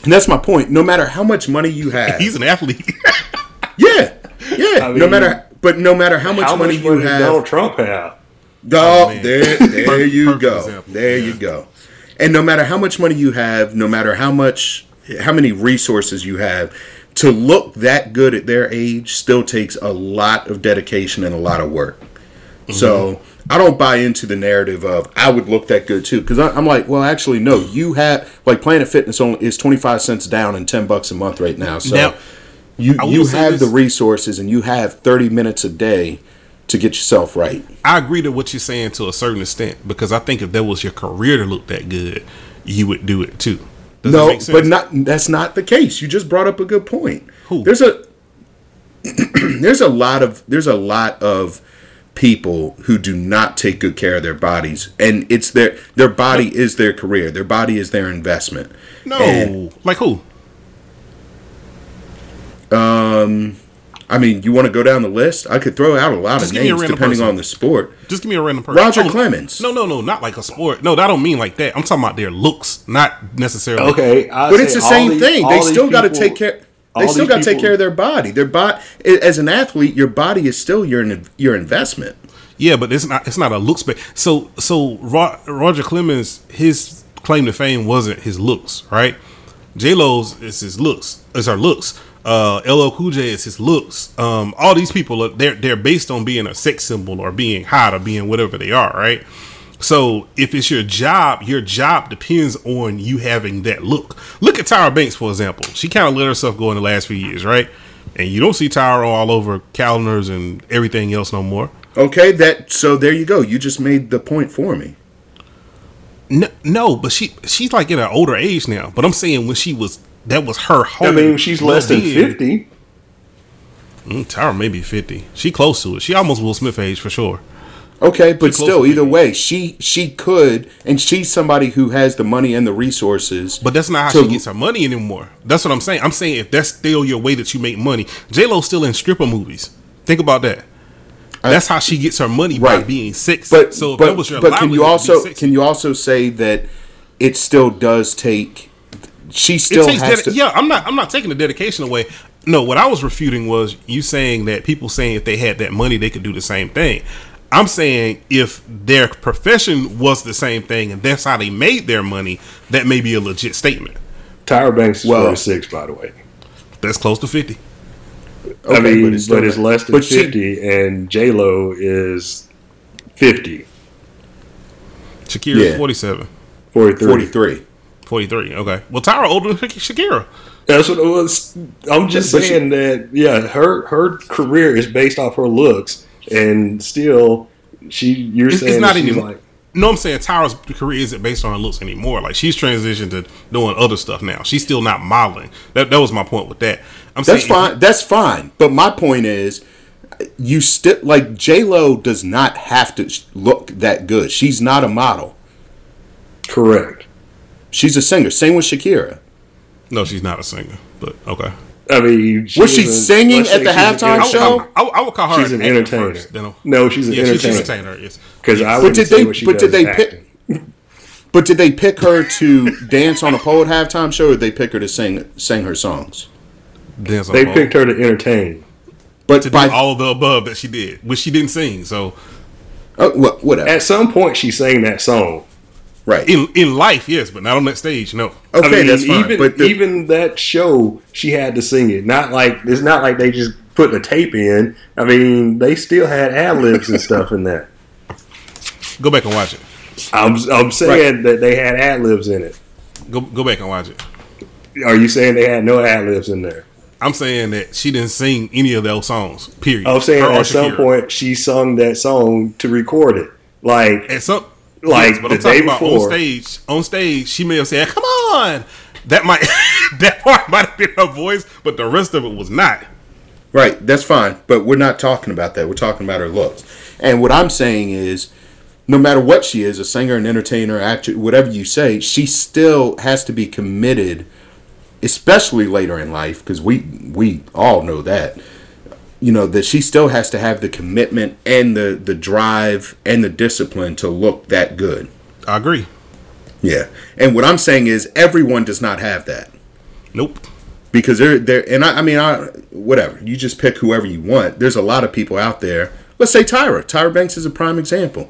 And that's my point. No matter how much money you have, He's an athlete. yeah, yeah. I no matter, but no matter how much How money much you money have, Donald Trump have? Oh, there, there you go. example. There Yeah. you go. And no matter how much money you have, no matter how much, how many resources you have, to look that good at their age still takes a lot of dedication and a lot of work. So I don't buy into the narrative of I would look that good too because I'm like, well, actually, no. You have like Planet Fitness only is 25 cents down and 10 bucks a month right now. So Now, you you have this- the resources and you have 30 minutes a day to get yourself right. I agree to what you're saying to a certain extent because I think if that was your career to look that good, you would do it too. Does no, but not that's not the case. You just brought up a good point. Who? There's a there's a lot of there's a lot of people who do not take good care of their bodies and it's their their body is their career. Their body is their investment. no, And, like who? Um, I mean, you want to go down the list? I could throw out a lot Just of give me a names depending person. on the sport. Just give me a random person. Roger Oh, Clemens. No, no, no, not like a sport. No, I don't mean like that. I'm talking about their looks, not necessarily. Okay, I But it's the same these- thing. They still got to take care. They still got to take care of their body. Their body, as an athlete, your body is still your your investment. Yeah, but it's not. It's not a looks. But so so Ro- Roger Clemens, his claim to fame wasn't his looks, right? J Lo's is his looks. Is her looks. Uh, LL Cool J is his looks. Um, all these people are they're they're based on being a sex symbol or being hot or being whatever they are, right? So if it's your job, your job depends on you having that look. Look at Tyra Banks, for example. She kind of let herself go in the last few years, right? And you don't see Tyra all over calendars and everything else no more. Okay, that so there you go. You just made the point for me. No, no, but she she's like in an older age now. But I'm saying when she was that was her whole. I mean, she's less than fifty. Mm, Tyra may be fifty. She close to it. She almost Will Smith age for sure. Okay, but still, either 50. way, she she could, and she's somebody who has the money and the resources. But that's not how to- she gets her money anymore. That's what I'm saying. I'm saying if that's still your way that you make money, J Lo's still in stripper movies. Think about that. That's how she gets her money by being sexy. But so if but, that was your but can you livelihood to be also can you also say that it still does take? She it still takes has dedi- to. yeah i'm not i'm not taking the dedication away no what i was refuting was you saying that people saying if they had that money they could do the same thing i'm saying if their profession was the same thing and that's how they made their money that may be a legit statement Tyra Banks is Well- forty six, by the way. that's close to 50 I Okay, mean, but but it's it's, less than but she- fifty, and J Lo is fifty. shakira's Yeah. 47 43. Forty three. 43 okay well tyra older than shakira That's what it was. I'm just But she- saying that yeah, her her career is based off her looks, and still she you're it's, saying it's not that she's anymore like no, I'm saying Tyra's career isn't based on her looks anymore. Like she's transitioned to doing other stuff now. She's still not modeling. That that was my point with that. I'm That's saying if- fine. That's fine. But my point is, you still like J Lo does not have to look that good. She's not a model. correct. She's a singer. Same with Shakira. No, she's not a singer. But okay. I mean, she Was she isn't- singing at the halftime I would, entertainer. show? I, would- I would call her She's an actor entertainer. First, then, No, she's an yeah, she's an entertainer. entertainer. Yes. Because I But would did say they? what she But did they pick? But did they pick her to dance on a pole at halftime show, or did they pick her to sing sing her songs? Dance on They the picked her to entertain. But to do by all of the above that she did, which she didn't sing. So oh, wha- whatever, At some point, she sang that song. Right? in in life, yes, but not on that stage. No. Okay, I mean, that's fine. even but the, even that show, she had to sing it. Not like it's not like they just put the tape in. I mean, they still had ad libs and stuff in there. Go back and watch it. I'm I'm saying that they had ad libs in it. Go go back and watch it. Are you saying they had no ad libs in there? I'm saying that she didn't sing any of those songs. Period. I'm saying Her at some point she sung that song to record it. Like at some Like, yes, but the I'm talking day about on stage. On stage, she may have said, "Come on." That might that part might have been her voice, but the rest of it was not. Right, that's fine, but we're not talking about that. We're talking about her looks. And what I'm saying is, no matter what she is, a singer, an entertainer, actor, whatever you say, she still has to be committed, especially later in life, because we we all know that. You know that she still has to have the commitment and the the drive and the discipline to look that good. I agree. Yeah, and what I'm saying is, everyone does not have that Nope. because they're they're and I, I mean I whatever you just pick whoever you want. There's a lot of people out there. Let's say Tyra. Tyra Banks is a prime example.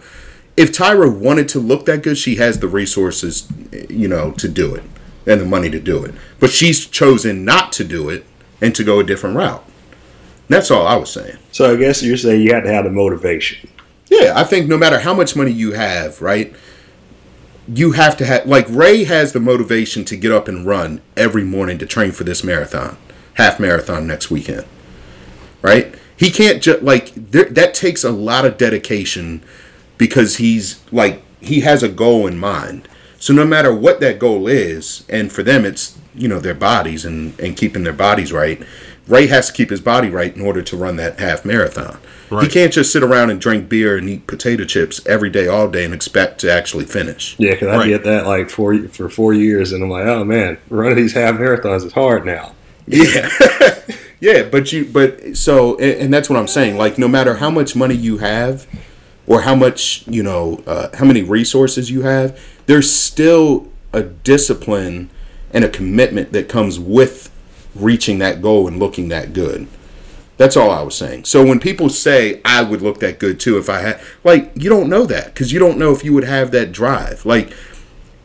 If Tyra wanted to look that good, she has the resources, you know, to do it and the money to do it. But she's chosen not to do it and to go a different route. That's all I was saying. So I guess you're saying you had to have the motivation. Yeah, I think no matter how much money you have, right? You have to have like Ray has the motivation to get up and run every morning to train for this marathon, half marathon next weekend. Right? He can't just like there, that takes a lot of dedication because he's like he has a goal in mind. So no matter what that goal is, and for them it's you know their bodies and and keeping their bodies right. Ray has to keep his body right in order to run that half marathon. He can't just sit around and drink beer and eat potato chips every day, all day, and expect to actually finish. Yeah, because I Right. did that like four for four years, and I'm like, oh man, running these half marathons is hard now. Yeah, yeah, but you, but so, and, and that's what I'm saying. Like, no matter how much money you have, or how much you know, uh, how many resources you have, there's still a discipline and a commitment that comes with reaching that goal and looking that good. That's all I was saying. So when people say I would look that good too if I had, like, you don't know that because you don't know if you would have that drive. Like,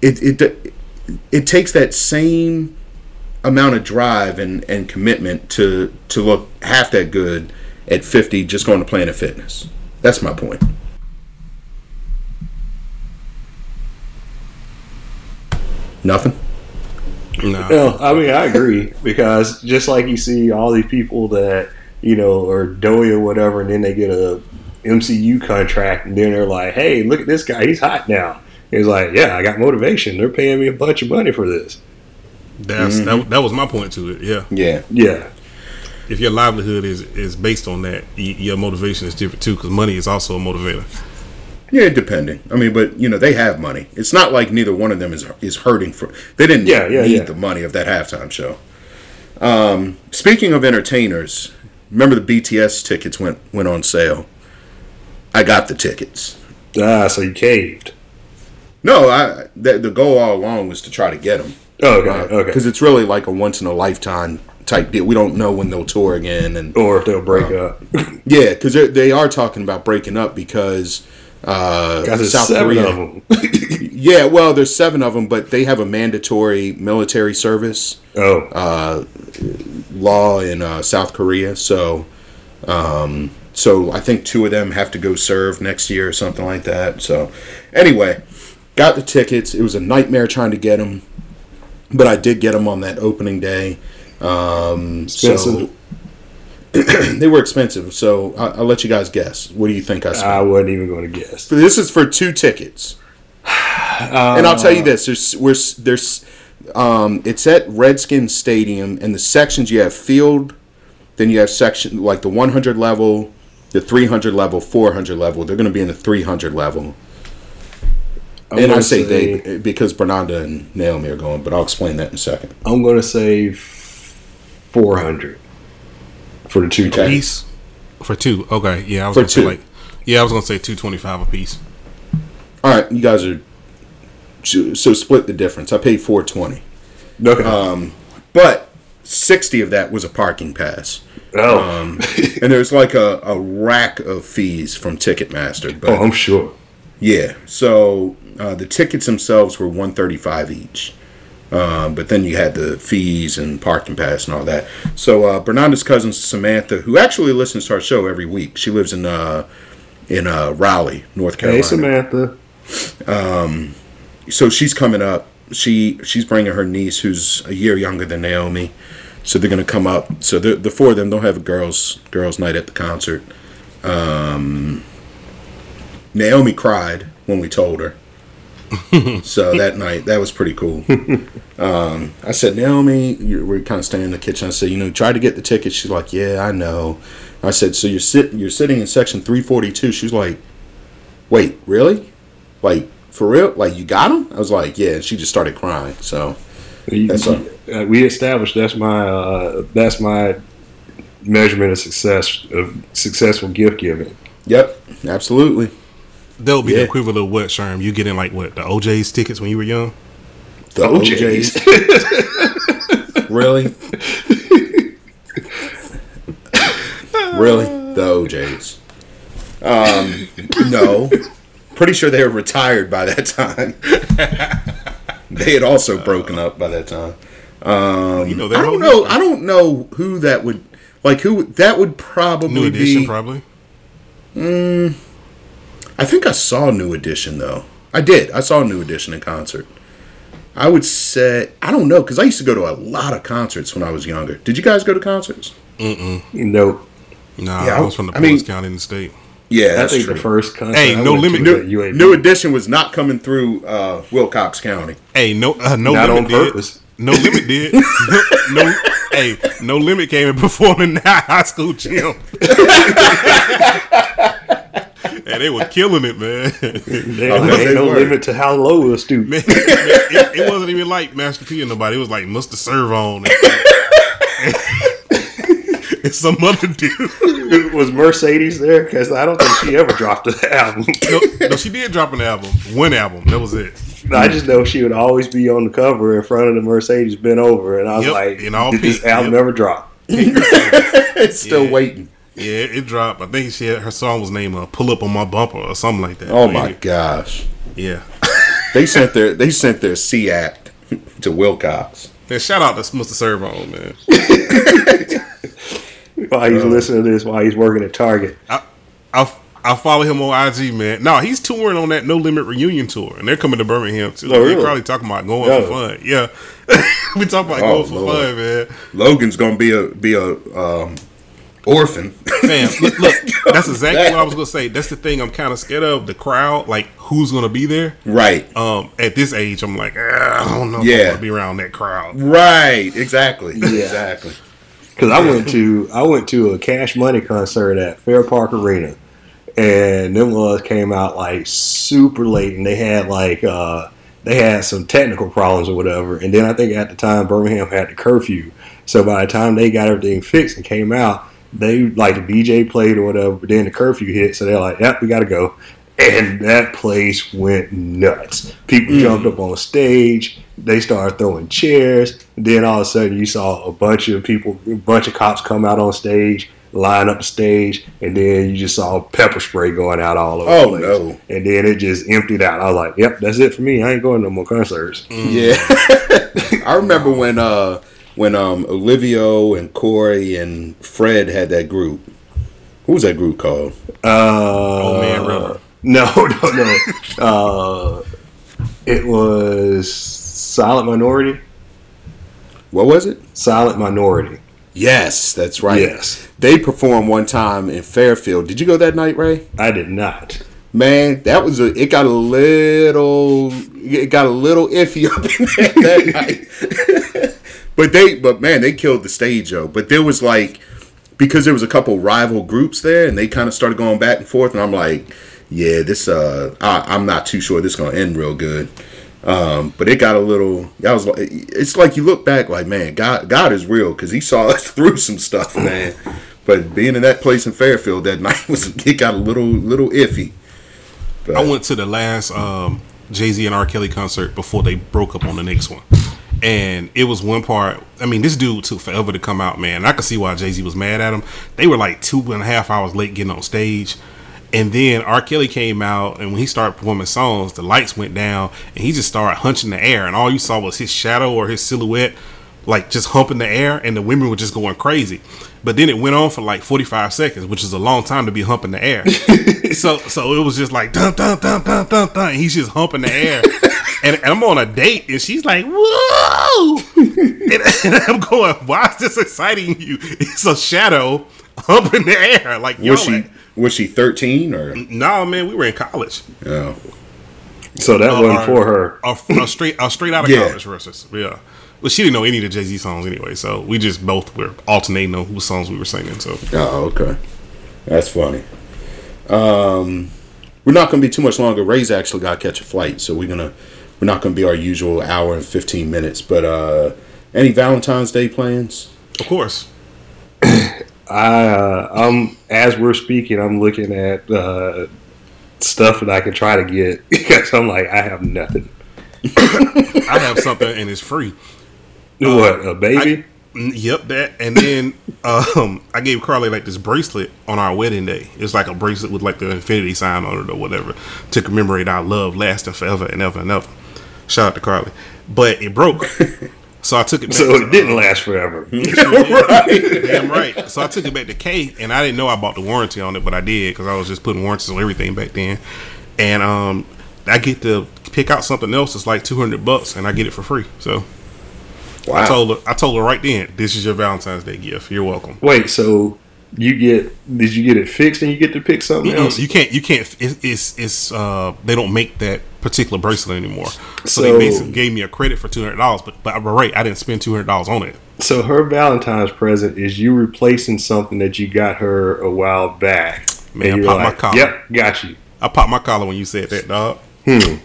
it it it takes that same amount of drive and, and commitment to to look half that good at 50 just going to Planet Fitness. That's my point. Nothing. No. No, I mean I agree because just like you see all these people that you know are doughy or whatever, and then they get a MCU contract, and then they're like, "Hey, look at this guy, he's hot now." He's like, "Yeah, I got motivation. They're paying me a bunch of money for this." That's mm-hmm. that, that was my point to it. Yeah. Yeah. Yeah, If your livelihood is is based on that, y- your motivation is different too because money is also a motivator. Yeah, depending. I mean, but you know, they have money. It's not like neither one of them is is hurting for. They didn't Yeah, yeah, need yeah. the money of that halftime show. Um, speaking of entertainers, remember the BTS tickets went went on sale. I got the tickets. ah, so you caved. No, I the, the goal all along was to try to get them. Okay, okay. Because it's really like a once in a lifetime type deal. We don't know when they'll tour again, and Or if they'll break up. yeah, because they are talking about breaking up because uh, Got South Korea. of them. Yeah, well, there's seven of them, but they have a mandatory military service oh, uh, law in uh, South Korea. So, um, so I think two of them have to go serve next year or something like that. So, anyway, got the tickets. It was a nightmare trying to get them, but I did get them on that opening day. Um? So they were expensive. So I, I'll let you guys guess. What do you think I spent? I wasn't even going to guess. This is for two tickets. and I'll tell you this: there's we're there's um, it's at Redskin Stadium, and the sections you have field, then you have section like the 100 level, the 300 level, 400 level. They're going to be in the 300 level. I'm and I gonna say, they because Bernarda and Naomi are going, but I'll explain that in a second. I'm going to say 400 for the two A tickets. piece for two. Okay, yeah, I was For gonna say two. like, yeah, I was gonna say two twenty five a piece. All right, you guys are so split the difference. I paid 420, Okay. but 60 of that was a parking pass. oh, Um, and there's like a, a rack of fees from Ticketmaster. But oh, I'm sure. yeah, so uh, the tickets themselves were 135 each. Um, but then you had the fees and parking pass and all that. So uh, Bernarda's cousin Samantha, who actually listens to our show every week, she lives in uh, in uh, Raleigh, North Carolina. Hey. Samantha. so she's coming up. She she's bringing her niece, who's a year younger than Naomi. So they're gonna come up. So the the four of them don't have a girls girls night at the concert. Um, Naomi cried when we told her. so that night, that was pretty cool. Um, I said, Naomi, you we're kind of staying in the kitchen. I said, you know, try to get the tickets. She's like, yeah, I know. I said, so you're sit you're sitting in section 342. She's like, wait, really? Like for real? Like you got them? I was like, yeah. And she just started crying. So You- all. uh, we established that's my uh, that's my measurement of success of successful gift giving. yep, absolutely. That would be Yeah. the equivalent of what, Sherm? You getting like what the OJ's tickets when you were young? The OJs. OJs. really? really? The OJs. Um, no. Pretty sure they were retired by that time. they had also broken up by that time. Um, You know, I don't whole know. I don't know who that would like. Who that would probably New Edition, be. probably. I think I saw New Edition though. I did. I saw New Edition in concert. I would say I don't know because I used to go to a lot of concerts when I was younger. Did you guys go to concerts? Nope. Nah, Yeah, I was from the I mean- county in the state. Yeah, I that's think true. the first concert. Hey, I No went Limit. to New, was at UAB. New Edition was not coming through uh, Wilcox County. Hey, no, uh, no Not limit on did. purpose. No limit did. no, hey, no limit came and performed in the high school gym. and they were killing it, man. There Oh, ain't they no were. limit to how low a stoop. Man, it, it wasn't even like Master P or nobody. It was like Mr. Serv-On and, and some other dude. was Mercedes there? Because I don't think she ever dropped an album. No, no, she did drop an album. One album. That was it. I just know she would always be on the cover in front of the Mercedes bent over, and I was Yep, like, in all "Did this album yep. ever drop?" it's still Yeah. waiting. Yeah, it dropped. I think she had, her song was named uh, "Pull Up on My Bumper" or something like that. Oh But my gosh! Yeah. They sent their they sent their C act to Wilcox. Man, shout out to Mr. Serv-On, man. While he's listening to this, while he's working at Target, I, I I follow him on IG, man. No, he's touring on that No Limit reunion tour, and they're coming to Birmingham too. Oh, They're really? probably talking about going Yeah. for fun. Yeah, we talk about Oh, going for Lord. fun, man. Logan's gonna be a be a um, orphan. Fam, look, look, that's exactly what I was gonna say. That's the thing I'm kind of scared of the crowd. Like, who's gonna be there? right, Um, at this age, I'm like, "Ah, I don't know. If Yeah. I to be around that crowd. right, exactly, exactly. because I went to I went to a Cash Money concert at Fair Park Arena, and them was came out like super late, and they had like uh, they had some technical problems or whatever, and then I think at the time Birmingham had the curfew, so by the time they got everything fixed and came out, they like the DJ played or whatever, but then the curfew hit, so they're like, "Yep, we got to go." And that place went nuts. People jumped up on stage. They started throwing chairs. Then all of a sudden, you saw a bunch of people, a bunch of cops come out on stage, line up the stage, and then you just saw pepper spray going out all over Oh, the place. no. And then it just emptied out. I was like, "Yep, that's it for me. I ain't going to no more concerts." Yeah, I remember when uh when um Olivio and Corey and Fred had that group. What was that group called? Uh, Old Man River. No, no, no. uh, it was Silent Minority. What was it? Silent Minority. Yes, that's right. Yes. They performed one time in Fairfield. Did you go that night, Ray? I did not. Man, that was a. It got a little. It got a little iffy up in there that night. but they, but man, they killed the stage, though. But there was like, because there was a couple rival groups there, and they kind of started going back and forth, and I'm like, yeah, this. Uh, I, I'm not too sure this is gonna end real good. Um, but it got a little. I was like, it's like you look back, like man, God, God is real because He saw us through some stuff, man. But being in that place in Fairfield that night was it got a little little iffy. But, I went to the last um, Jay Z and R. Kelly concert before they broke up on the next one. And it was one part. I mean, this dude took forever to come out, man. I could see why Jay Z was mad at him. They were like two and a half hours late getting on stage. And then R. Kelly came out, and when he started performing songs, the lights went down, and he just started hunching the air, and all you saw was his shadow or his silhouette, like just humping the air, and the women were just going crazy. But then it went on for like forty five seconds, which is a long time to be humping the air. so so it was just like dun dun dun dun dun dun. And he's just humping the air, and, and I'm on a date, and she's like, "Whoa!" and, and I'm going, "Why is this exciting you? It's a shadow humping the air." Like, was she was she thirteen or no, man, we were in college. no? So that Uh, wasn't our- for her. A, a straight, a straight out of Yeah. college versus, yeah. Well, she didn't know any of the Jay Z songs anyway, so we just both were alternating on whose songs we were singing. So Oh, okay, that's funny. Um, we're not going to be too much longer. Ray's actually got to catch a flight, so we're gonna we're not going to be our usual hour and fifteen minutes. But uh, any Valentine's Day plans? of course, I, uh, I'm as we're speaking, I'm looking at uh, stuff that I can try to get because I'm like, I have nothing. I have something and it's free. what a baby? Mm, Yep, that. And then um, I gave Carly like this bracelet on our wedding day. It's like a bracelet with like the infinity sign on it or whatever to commemorate our love lasting forever and ever and ever. Shout out to Carly, but it broke. So I took it. Back So to, it didn't uh, last forever. right. Damn right. So I took it back to Kay, and I didn't know I bought the warranty on it, but I did because I was just putting warranties on everything back then. And um, I get to pick out something else that's like two hundred bucks, and I get it for free. So Wow. I told her, I told her right then, this is your Valentine's Day gift. You're welcome. Wait, so you get did you get it fixed and you get to pick something else? You can't. You can't. It's. It's. it's uh, they don't make that particular bracelet anymore. So, So- they basically gave me a credit for two hundred dollars. But but right, I didn't spend two hundred dollars on it. So her Valentine's present is you replacing something that you got her a while back. Man, I you're my collar. Yep, got you. I popped my collar when you said that, dog. Hmm.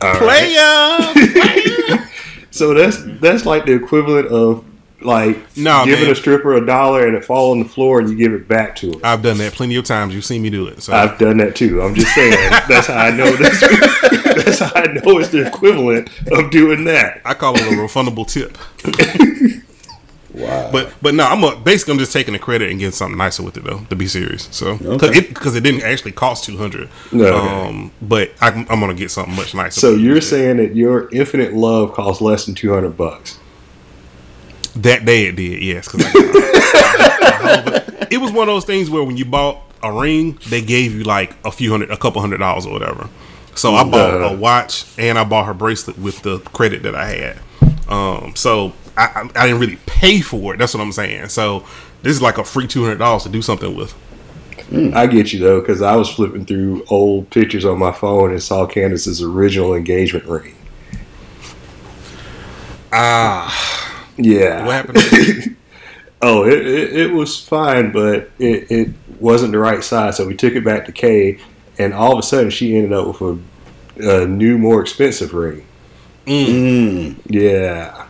All right. Player. So that's that's like the equivalent of like No, giving man. a stripper a dollar and it fall on the floor and you give it back to her. I've done that plenty of times. You've seen me do it. So I've done that too. I'm just saying that's how I know this. that's how I know it's the equivalent of doing that. I call it a refundable tip. wow. But but no, I'm a, basically I'm just taking the credit and getting something nicer with it though. To be serious, so because Okay. it, it didn't actually cost two hundred. No, okay. Um, but I, I'm gonna get something much nicer. So you're saying that your infinite love costs less than 200 bucks. That day it did, yes. 'cause I, it was one of those things where when you bought a ring, they gave you like a few hundred, a couple hundred dollars or whatever. So I bought Uh. a watch and I bought her bracelet with the credit that I had. Um, so I, I, I didn't really pay for it. That's what I'm saying. So this is like a free two hundred dollars to do something with. I get you though, because I was flipping through old pictures on my phone and saw Candace's original engagement ring. Ah, Yeah. what happened? Oh, it, it, it was fine, but it, it wasn't the right size. So we took it back to Kay, and all of a sudden she ended up with a, a new, more expensive ring. Mm. Yeah.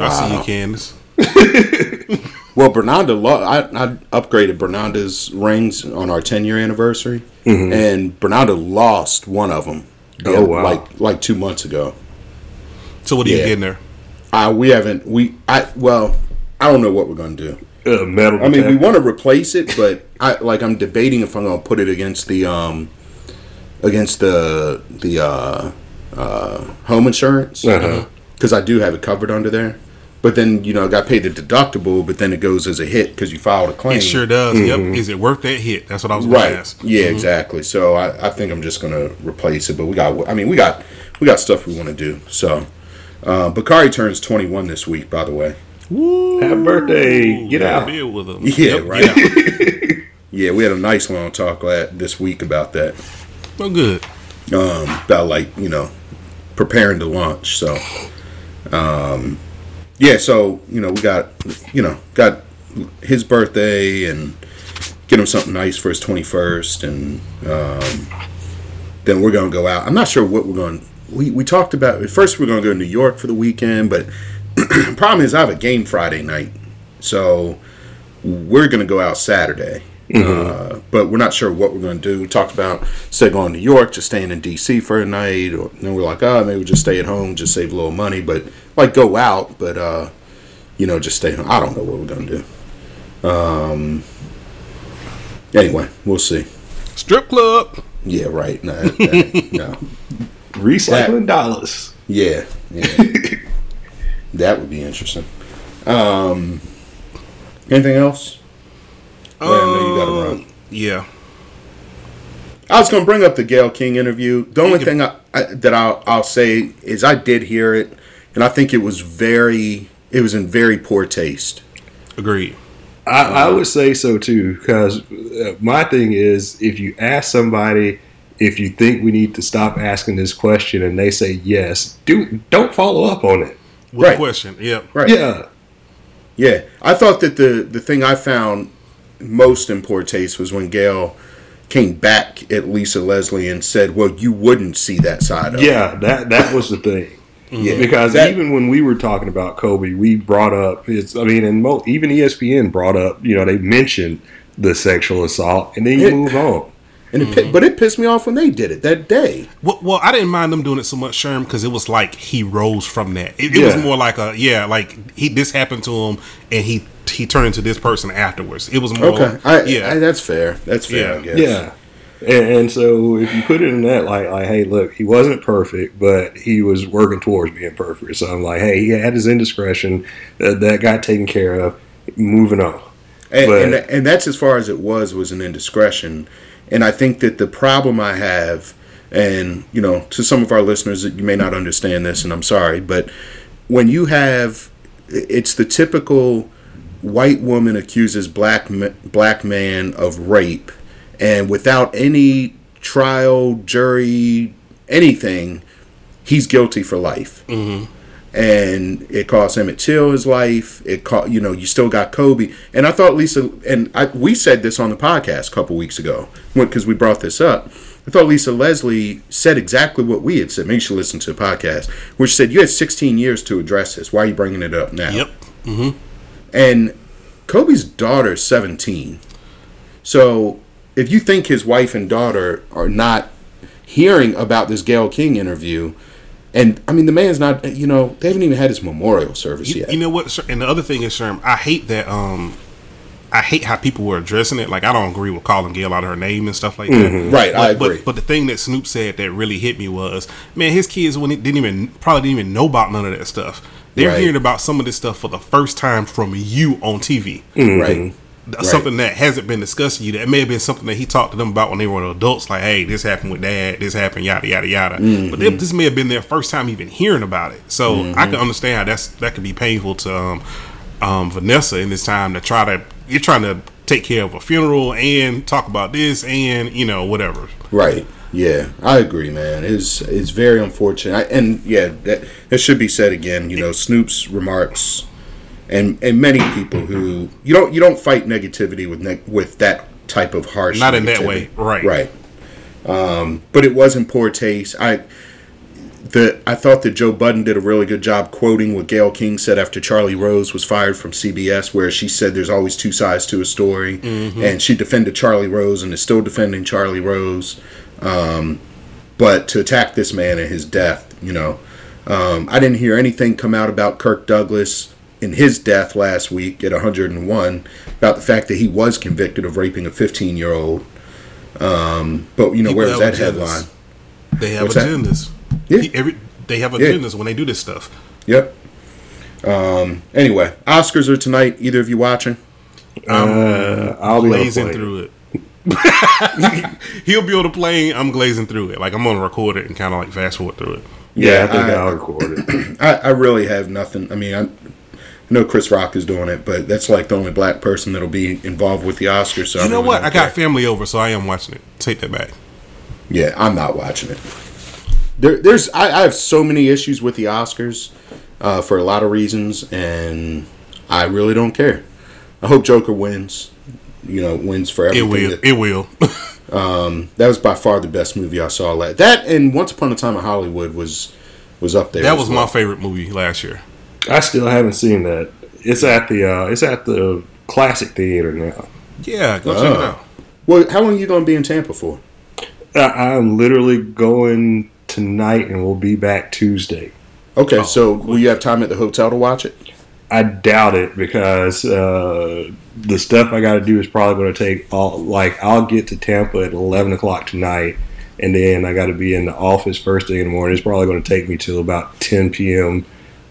I see you, Candace. Well, Bernarda, lo- I, I upgraded Bernarda's rings on our 10 year anniversary, and Bernarda lost one of them. Oh, wow. Like like two months ago. So what are you Yeah. getting there? Uh, we haven't we I well I don't know what we're gonna do. Uh, metal. I mean, we want to replace it, but I like I'm debating if I'm gonna put it against the um against the the uh, uh, home insurance Uh-huh. because I do have it covered under there. But then you know I got paid the deductible, but then it goes as a hit because you filed a claim. It sure does. Yep. Is it worth that hit? That's what I was going Right. to ask. Yeah, exactly. So I, I think I'm just gonna replace it. But we got I mean we got we got stuff we want to do. So uh, Bakari turns 21 this week, by the way. Woo! Happy birthday. Get Got a out. Deal with him. Yeah, Yep, right. Yeah, we had a nice long talk la- this week about that. Oh, good. um, about like you know preparing to launch. So, um, yeah, so you know we got you know got his birthday and get him something nice for his twenty first, and um, then we're gonna go out. I'm not sure what we're going. To We we talked about first we're gonna go to New York for the weekend, but problem is I have a game Friday night, so we're gonna go out Saturday. Uh, but we're not sure what we're going to do. We talked about of going to New York, just staying in DC for a night, or then we're like, oh, maybe we'll just stay at home, just save a little money, but like go out, but uh, you know, just stay home. I don't know what we're going to do. Um, anyway, we'll see. Strip club. Yeah, right. No, that- no. Recycling dollars. Yeah, yeah. that would be interesting. Um, anything else? Yeah, I know you got to run. Yeah. I was going to bring up the Gayle King interview. The only thing I, I, that I'll, I'll say is I did hear it, and I think it was very, it was in very poor taste. Agreed. I, I would say so too, because uh, my thing is, if you ask somebody if you think we need to stop asking this question, and they say yes, do don't follow up on it. With Right. a question. Yep. Right. Yeah, Yeah. I thought that the, the thing I found most in poor taste was when Gayle came back at Lisa Leslie and said, well, you wouldn't see that side of it. yeah, that that was the thing. Mm-hmm. Yeah. Because That- even when we were talking about Kobe, we brought up his. I mean, and mo- even ESPN brought up. You know, they mentioned the sexual assault, and then you It- move on. And it, pi- mm. but it pissed me off when they did it that day. Well, well, I didn't mind them doing it so much, Sherm, because it was like he rose from that. It, it was more like a yeah, like he this happened to him, and he he turned into this person afterwards. It was more Okay. I, yeah, I, that's fair. That's fair, Yeah. I guess. Yeah. And, and so if you put it in that like, like, hey, look, he wasn't perfect, but he was working towards being perfect. So I'm like, hey, he had his indiscretion. That, that got taken care of. Moving on. and, But- and and that's as far as it was was an indiscretion and i think that the problem i have and you know to some of our listeners that you may not understand this and i'm sorry but when you have it's the typical white woman accuses black black man of rape and without any trial jury anything he's guilty for life mm-hmm. And it cost Emmett Till his life. It caught you know you still got Kobe, and I thought Lisa and I, we said this on the podcast a couple weeks ago because we brought this up. I thought Lisa Leslie said exactly what we had said. Maybe you should listen to the podcast, which said you had 16 years to address this. Why are you bringing it up now? Yep. Mm-hmm. And Kobe's daughter is 17. So if you think his wife and daughter are not hearing about this Gayle King interview, and I mean the man's not, you know, they haven't even had his memorial service You, yet. you know what? Sher- And the other thing is, Sherm, I hate that. Um, I hate how people were addressing it. Like, I don't agree with calling Gayle out of her name and stuff like that. Right, but, I agree. But, but the thing that Snoop said that really hit me was, man, his kids when didn't even probably didn't even know about none of that stuff. They're Right. hearing about some of this stuff for the first time from you on TV. right. That's Something that hasn't been discussed to you. That may have been something that he talked to them about when they were adults. Like, hey, this happened with dad. This happened, yada yada yada. Mm-hmm. But they, this may have been their first time even hearing about it. So I can understand how that's that could be painful to um, um, Vanessa in this time to try to you're trying to take care of a funeral and talk about this and you know whatever. Right. Yeah, I agree, man. It's it's very unfortunate, I, and yeah, that that should be said again. You know, Snoop's remarks, and and many people who you don't you don't fight negativity with with that type of harsh. Not in that way, right. Right. Um, but it was in poor taste. I the I thought that Joe Budden did a really good job quoting what Gayle King said after Charlie Rose was fired from CBS, where she said there's always two sides to a story, and she defended Charlie Rose and is still defending Charlie Rose. Um, but to attack this man and his death, you know, um, I didn't hear anything come out about Kirk Douglas in his death last week at 101 about the fact that he was convicted of raping a 15 year old. Um, but you know, People where's have that agendas. headline? They have What's that? agendas. Yeah. He- every, they have Yeah. agendas when they do this stuff. Yep. Um, anyway, Oscars are tonight. Either of you watching? Uh, I'll be glazing plane. through it. He'll be on the plane. I'm glazing through it. Like I'm gonna record it and kind of like fast forward through it. Yeah, I think I- I, will record it. I, I really have nothing. I mean, I, I know Chris Rock is doing it, but that's like the only black person that'll be involved with the Oscars. So I You know really what? I got care. family over, so I am watching it. Take that back. Yeah, I'm not watching it. There, there's I, I have so many issues with the Oscars uh, for a lot of reasons, and I really don't care. I hope Joker wins. You know, wins for everything. It will. that- It will. that was by far the best movie I saw. Last. That and Once Upon a Time in Hollywood was was up there. that was well. my favorite movie last year. I still haven't seen that. It's at the uh, it's at the classic theater now. Yeah, go check it Oh. out. Well, how long are you going to be in Tampa for? I, I'm literally going tonight, and we'll be back Tuesday. Okay, so will you have time at the hotel to watch it? I doubt it because uh, the stuff I got to do is probably going to take all. Like I'll get to Tampa at eleven o'clock tonight, and then I got to be in the office first thing in the morning. It's probably going to take me till about ten p.m.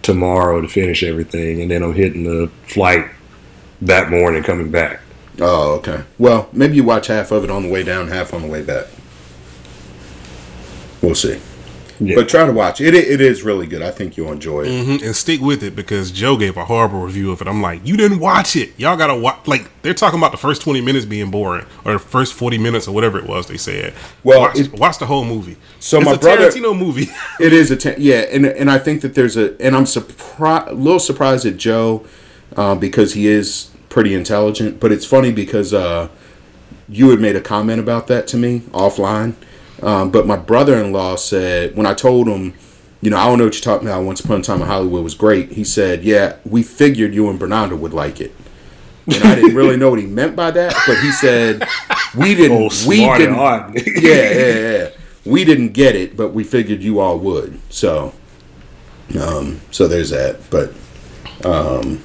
tomorrow to finish everything, and then I'm hitting the flight that morning coming back. Oh, okay. Well, maybe you watch half of it on the way down, half on the way back. We'll see. Yeah. But try to watch it. It, is really good. I think you'll enjoy it. hmm And stick with it because Joe gave a horrible review of it. I'm like, you didn't watch it. Y'all gotta watch. Like they're talking about the first 20 minutes being boring, or the first 40 minutes, or whatever it was. They said. Well, watch, it- watch the whole movie. So it's my a brother- Tarantino movie. It is a ten, yeah, and and I think that there's a and I'm surprised, a little surprised at Joe uh, because he is pretty intelligent. But it's funny because uh, you had made a comment about that to me offline. Um, but my brother-in-law said when I told him, you know, I don't know what you're talking about. Once upon a time in Hollywood was great. He said, yeah, we figured you and Bernardo would like it. And I didn't really know what he meant by that, but he said we didn't. Oh, we didn't. yeah, yeah, yeah. We didn't get it, but we figured you all would. So, um, so there's that. But, um,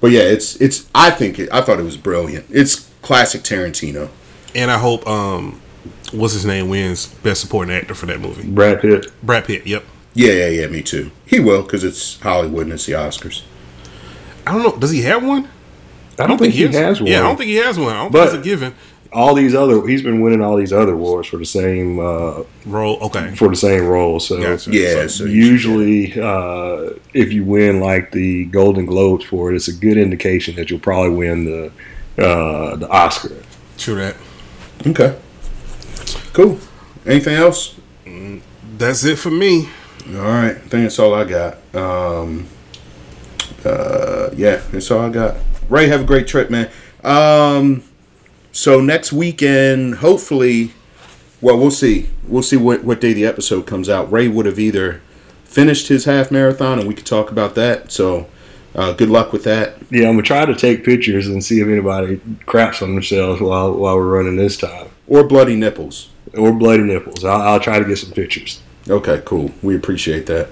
but yeah, it's it's. I think it, I thought it was brilliant. It's classic Tarantino. and I hope um, what's his name wins best supporting actor for that movie. Brad Pitt. Brad Pitt. Yep. Yeah, yeah, yeah. Me too. He will because it's Hollywood and it's the Oscars. I don't know. Does he have one? I don't, think, he has one. Yeah, I don't think he has one. I don't But- think it's a given all these other. He's been winning all these other awards for the same uh, role. Okay. for the same role. So Gotcha. Yeah. So So usually, uh, if you win like the Golden Globes for it, it's a good indication that you'll probably win the uh, the Oscar. True that. Okay. Cool. Anything else? That's it for me. All right. I think that's all I got. Um, uh, yeah, that's all I got. Ray, have a great trip, man. Um, so next weekend, hopefully, well, we'll see. We'll see what, what day the episode comes out. Ray would have either finished his half marathon, and we could talk about that. So, uh, good luck with that. Yeah, I'm gonna try to take pictures and see if anybody craps on themselves while while we're running this time, Or bloody nipples. Or bloody nipples. I'll, I'll try to get some pictures. Okay, cool. We appreciate that.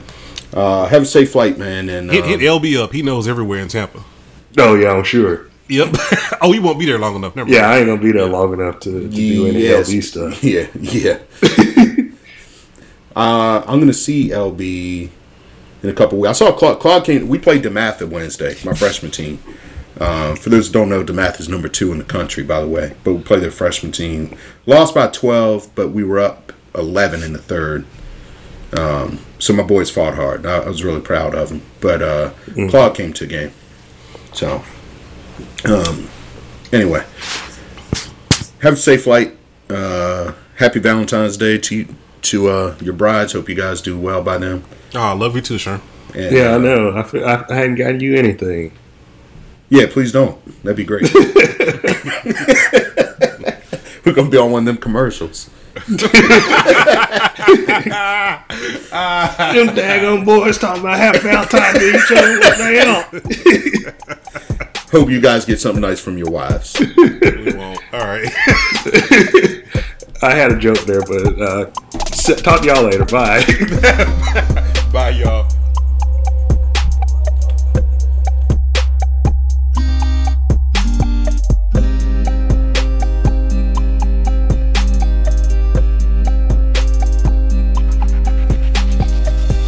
Uh, have a safe flight, man. And Hit, um, hit LB up. He knows everywhere in Tampa. Oh yeah, I'm sure. Yep. oh, he won't be there long enough. Never Yeah, I ain't gonna be there long enough to, to do any Yes. LB stuff. Yeah, yeah. uh, I'm gonna see LB in a couple weeks. I saw Claude. Claude came. We played DeMatha Wednesday, my freshman team. Um, for those who don't know, DeMatha is number two in the country, by the way. But we played their freshman team. Lost by 12, but we were up 11 in the third. Um, so my boys fought hard. I, I was really proud of them. But uh, Claude came to the game. So, um, anyway, have a safe flight. Uh, happy Valentine's Day to to uh, your brides. Hope you guys do well by them. Oh, I love you too, Sherm. And, Yeah, I uh, know. I, fe- I, I hadn't gotten you anything. Yeah, please don't. That'd be great. We're gonna be on one of them commercials. Them daggone boys talking about happy Valentine's to each other. What the hell? Hope you guys get something nice from your wives. We won't. All right. I had a joke there, but uh, talk to y'all later. Bye. Bye, y'all.